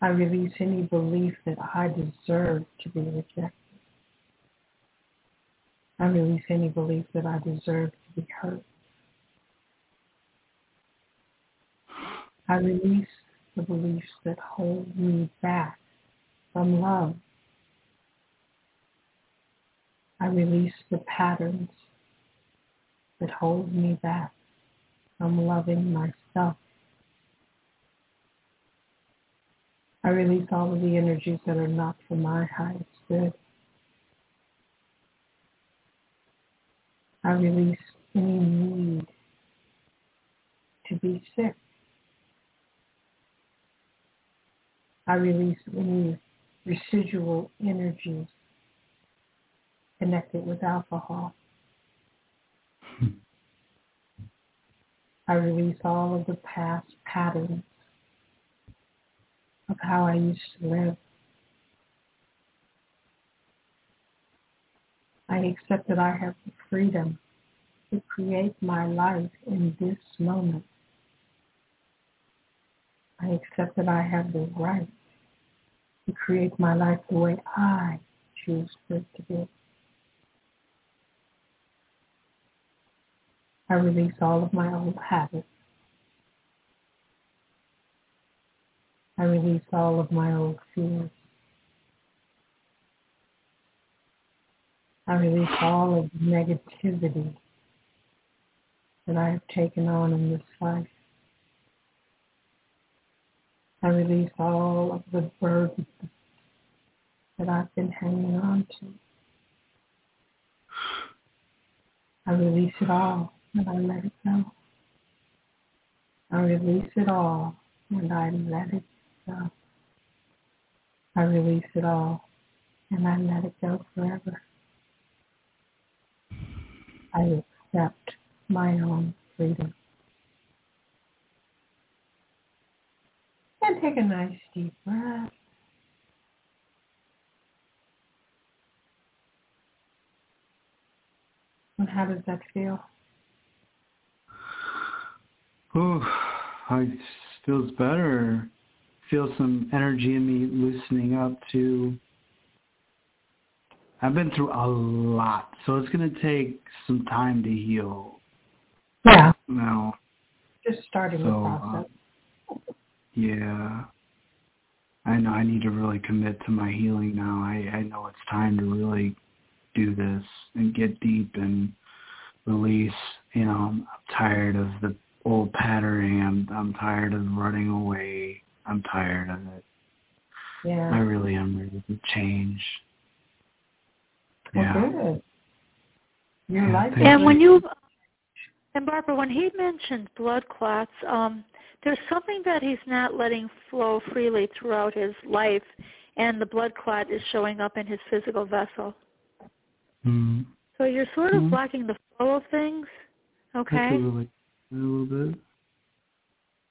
I release any belief that I deserve to be rejected. I release any belief that I deserve to be hurt. I release the beliefs that hold me back from love. I release the patterns that hold me back from loving myself. I release all of the energies that are not for my highest good. I release any need to be sick. I release any residual energies connected with alcohol. I release all of the past patterns of how I used to live. I accept that I have the freedom to create my life in this moment. I accept that I have the right to create my life the way I choose for it to be. I release all of my old habits. I release all of my old fears. I release all of the negativity that I have taken on in this life. I release all of the burdens that I've been hanging on to. I release it all and I let it go. I release it all and I let it go. I release it all and I let it go forever. I accept my own freedom. And take a nice deep breath. And how does that feel? Ooh, I feels better. Feel some energy in me loosening up too. I've been through a lot, so it's gonna take some time to heal. Yeah, Now, just starting the So, uh, process. yeah, I know I need to really commit to my healing now. I I know it's time to really do this and get deep and release. You know, I'm tired of the old patterning. I'm I'm tired of running away. I'm tired of it. Yeah. I really am ready to change. Well, Yeah. good. Your Yeah, life And when you and Barbara, when he mentioned blood clots, um, there's something that he's not letting flow freely throughout his life, and the blood clot is showing up in his physical vessel. Mm. So you're sort of Mhm. blocking the flow of things. Okay. a little, a little bit.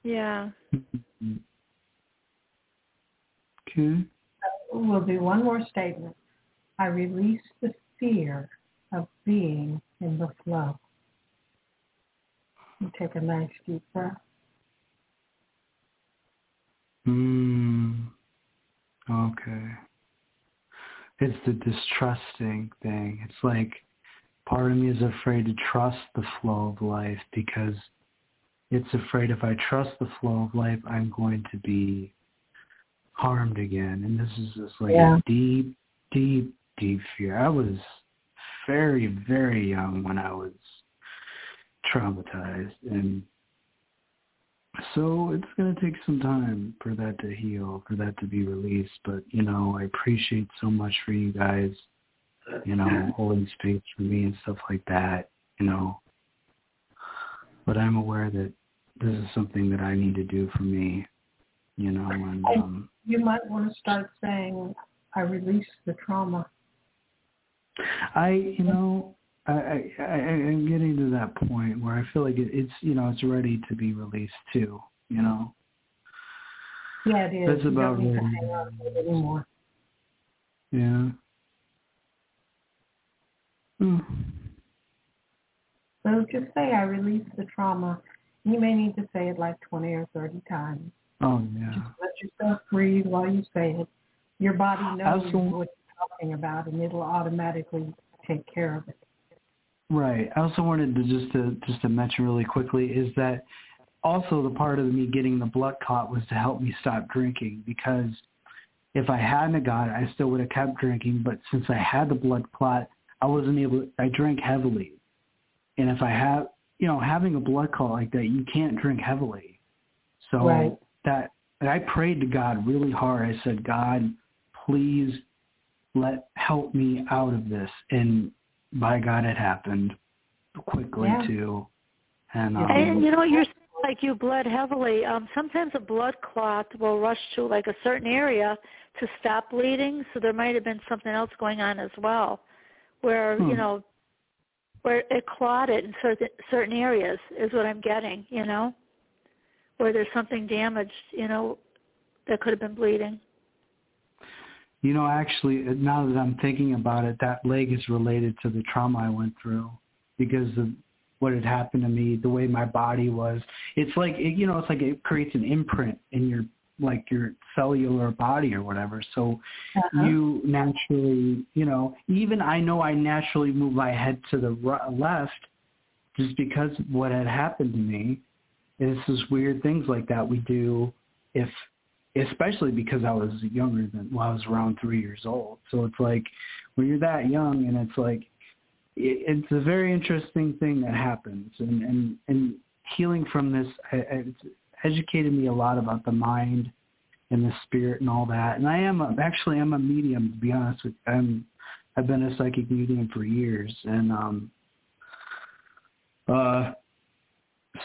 Yeah. Okay. We'll do one more statement. I release the fear of being in the flow. You take a nice deep breath. Mm. Okay. It's the distrusting thing. It's like part of me is afraid to trust the flow of life because it's afraid if I trust the flow of life, I'm going to be harmed again. And this is just like Yeah. a deep, deep, deep fear. I was very, very young when I was traumatized and so it's going to take some time for that to heal, for that to be released. But, you know, I appreciate so much for you guys, you know, holding space for me and stuff like that, you know. But I'm aware that this is something that I need to do for me, you know, and um You might want to start saying, I release the trauma. I, you know, I, I, I I'm getting to that point where I feel like it, it's, you know, it's ready to be released too, you know. Yeah, it is. That's you about don't need to hang on to it anymore. Yeah. Hmm. So just say, I release the trauma. You may need to say it like 20 or 30 times. Oh yeah. Just let yourself breathe while you say it. Your body knows what you're talking about, and it'll automatically take care of it. Right. I also wanted to just to just to mention really quickly is that also the part of me getting the blood clot was to help me stop drinking because if I hadn't got it, I still would have kept drinking. But since I had the blood clot, I wasn't able. To, I drank heavily, and if I have, you know, having a blood clot like that, you can't drink heavily. So Right. that and I prayed to God really hard. I said, God, please let help me out of this. And by God, it happened quickly Yeah. too. And um, And you know, you're like you bled heavily. Um, sometimes a blood clot will rush to like a certain area to stop bleeding. So there might have been something else going on as well, where Hmm. you know, where it clotted in certain certain areas is what I'm getting. You know, where there's something damaged. You know, that could have been bleeding. you know, actually, now that I'm thinking about it, that leg is related to the trauma I went through because of what had happened to me, the way my body was. It's like it, you know, it's like it creates an imprint in your like your cellular body or whatever. So Uh-huh. you naturally, you know, even I know I naturally move my head to the ri- left just because what had happened to me. It's just weird things like that we do if especially because I was younger than well, I was around three years old. So it's like when you're that young and it's like it, it's a very interesting thing that happens and and and healing from this I- I- it's educated me a lot about the mind and the spirit and all that. And I am a, actually I'm a medium to be honest with you. I'm I've been a psychic medium for years and um uh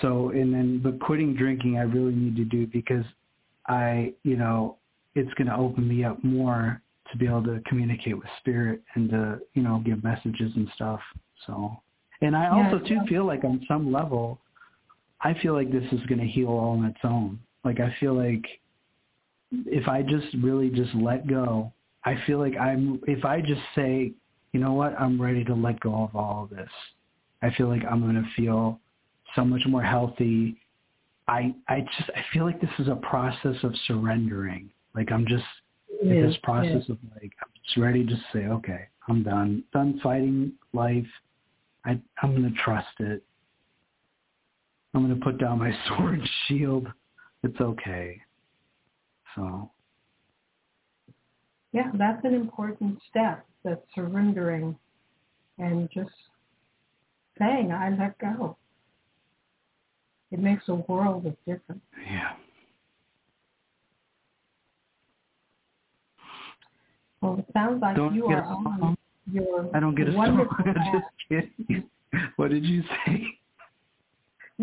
so and then but quitting drinking I really need to do because I you know it's going to open me up more to be able to communicate with spirit and to you know give messages and stuff so and I Yeah, also too feel like on some level I feel like this is going to heal all on its own like I feel like if I just really just let go I feel like I'm if I just say you know what I'm ready to let go of all of this I feel like I'm going to feel so much more healthy. I I just I feel like this is a process of surrendering. Like I'm just in this process yes. of like I'm just ready to say, okay, I'm done. Done fighting life. I I'm gonna trust it. I'm gonna put down my sword and shield. It's okay. So Yeah, that's an important step. That surrendering and just saying, I let go. It makes a world of difference. yeah. Well, it sounds like Don't you are on your I don't get a wonderful I'm just kidding. What did you say?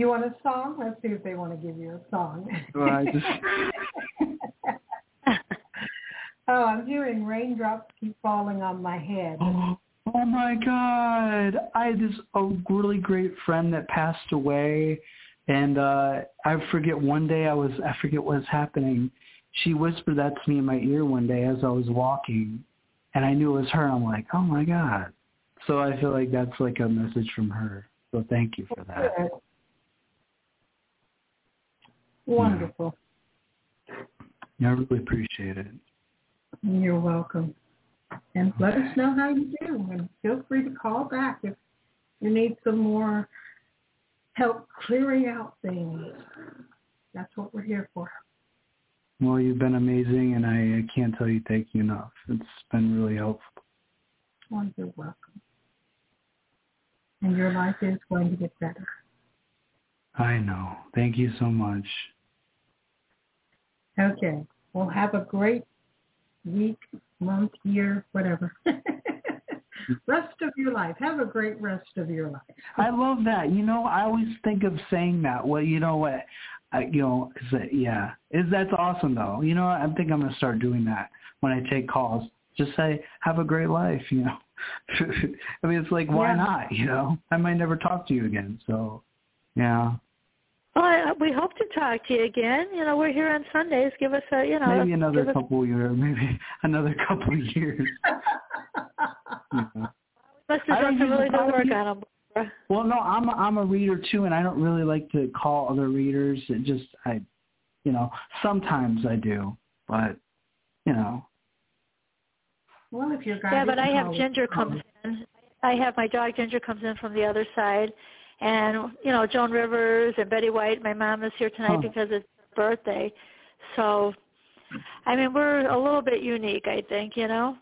You want a song? Let's see if they want to give you a song. Well, just oh, I'm hearing raindrops keep falling on my head. Oh my God! I had this a really great friend that passed away, and uh I forget one day I was I forget what was happening. She whispered that to me in my ear one day as I was walking, and I knew it was her. I'm like, oh my God! So I feel like that's like a message from her. So thank you for that. Wonderful. I really appreciate it. You're welcome. And let us know how you do. And feel free to call back if you need some more help clearing out things. That's what we're here for. Well, you've been amazing, and I, I can't tell you thank you enough. It's been really helpful. Well, you're welcome. And your life is going to get better. I know. Thank you so much. Okay. Well, have a great week, month, year, whatever. rest of your life. Have a great rest of your life. I love that. You know, I always think of saying that. Well, you know what? I, you know, is that, yeah, is that's awesome though. You know, I think I'm gonna start doing that when I take calls. Just say, "Have a great life." You know, I mean, it's like, why Yeah. not? You know, I might never talk to you again. So, yeah, Well, I, we hope to talk to you again. You know, we're here on Sundays. Give us a, you know, maybe another give us, couple years, maybe another couple of years. Yeah. must have done some really good work use- on them. Well, no, I'm a, I'm a reader too, and I don't really like to call other readers. It just I, you know, sometimes I do, but you know, well, if your guy Yeah, but I have Ginger comes in. I have my dog Ginger comes in from the other side, and you know Joan Rivers and Betty White. My mom is here tonight because it's her birthday. So, I mean, we're a little bit unique, I think. You know.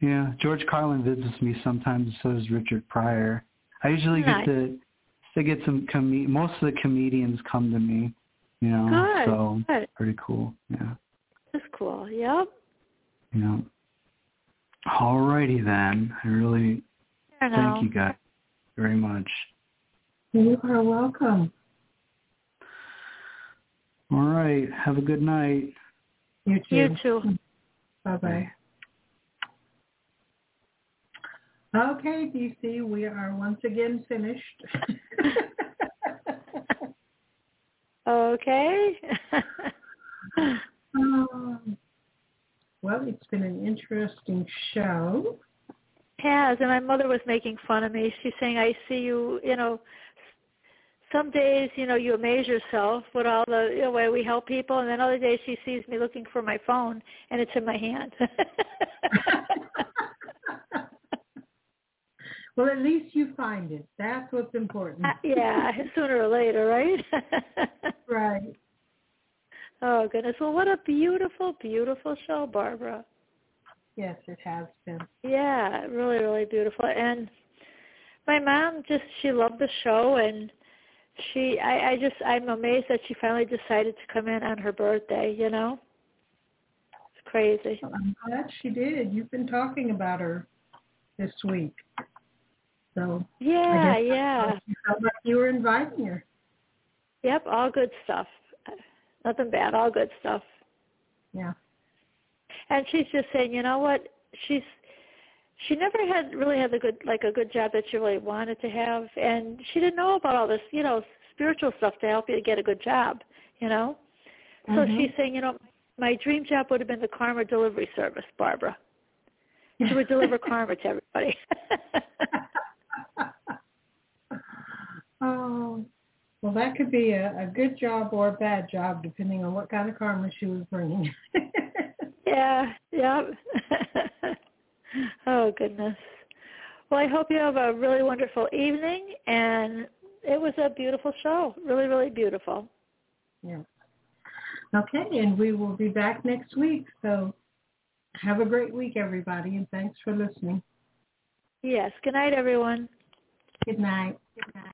yeah. George Carlin visits me sometimes, so does Richard Pryor. I usually Nice. get to to get some com. Most of the comedians come to me, you know, Good. so Good. pretty cool. Yeah, That's cool. Yep. you know. Alrighty then. I really I thank you guys very much. You are welcome. All right. Have a good night. You too. You too. Bye bye. Okay, DC, we are once again finished. Okay. um, well, it's been an interesting show. Has and my mother was making fun of me she's saying i see you you know some days you know you amaze yourself with all the you know, way we help people and then other days she sees me looking for my phone and it's in my hand well, at least you find it. That's what's important. Uh, yeah sooner or later right Right. oh goodness well what a beautiful beautiful show barbara Yes, it has been. Yeah, really, really beautiful. And my mom just she loved the show and she I, I just I'm amazed that she finally decided to come in on her birthday, you know? It's crazy. I'm glad she did. You've been talking about her this week. So Yeah, I yeah. you felt like you were inviting her. Yep, all good stuff. Nothing bad, all good stuff. Yeah. And she's just saying, you know what? She's she never had really had the good like a good job that she really wanted to have and she didn't know about all this, you know, spiritual stuff to help you to get a good job, you know? So Mhm. she's saying, you know, my dream job would have been the karma delivery service, Barbara. She would deliver karma to everybody. oh, well, that could be a, a good job or a bad job, depending on what kind of karma she was bringing. yeah, yeah. oh goodness. Well, I hope you have a really wonderful evening, and it was a beautiful show. Really, really beautiful. yeah. Okay, and we will be back next week. So have a great week, everybody, and thanks for listening. Yes. Good night, everyone. Good night. Good night.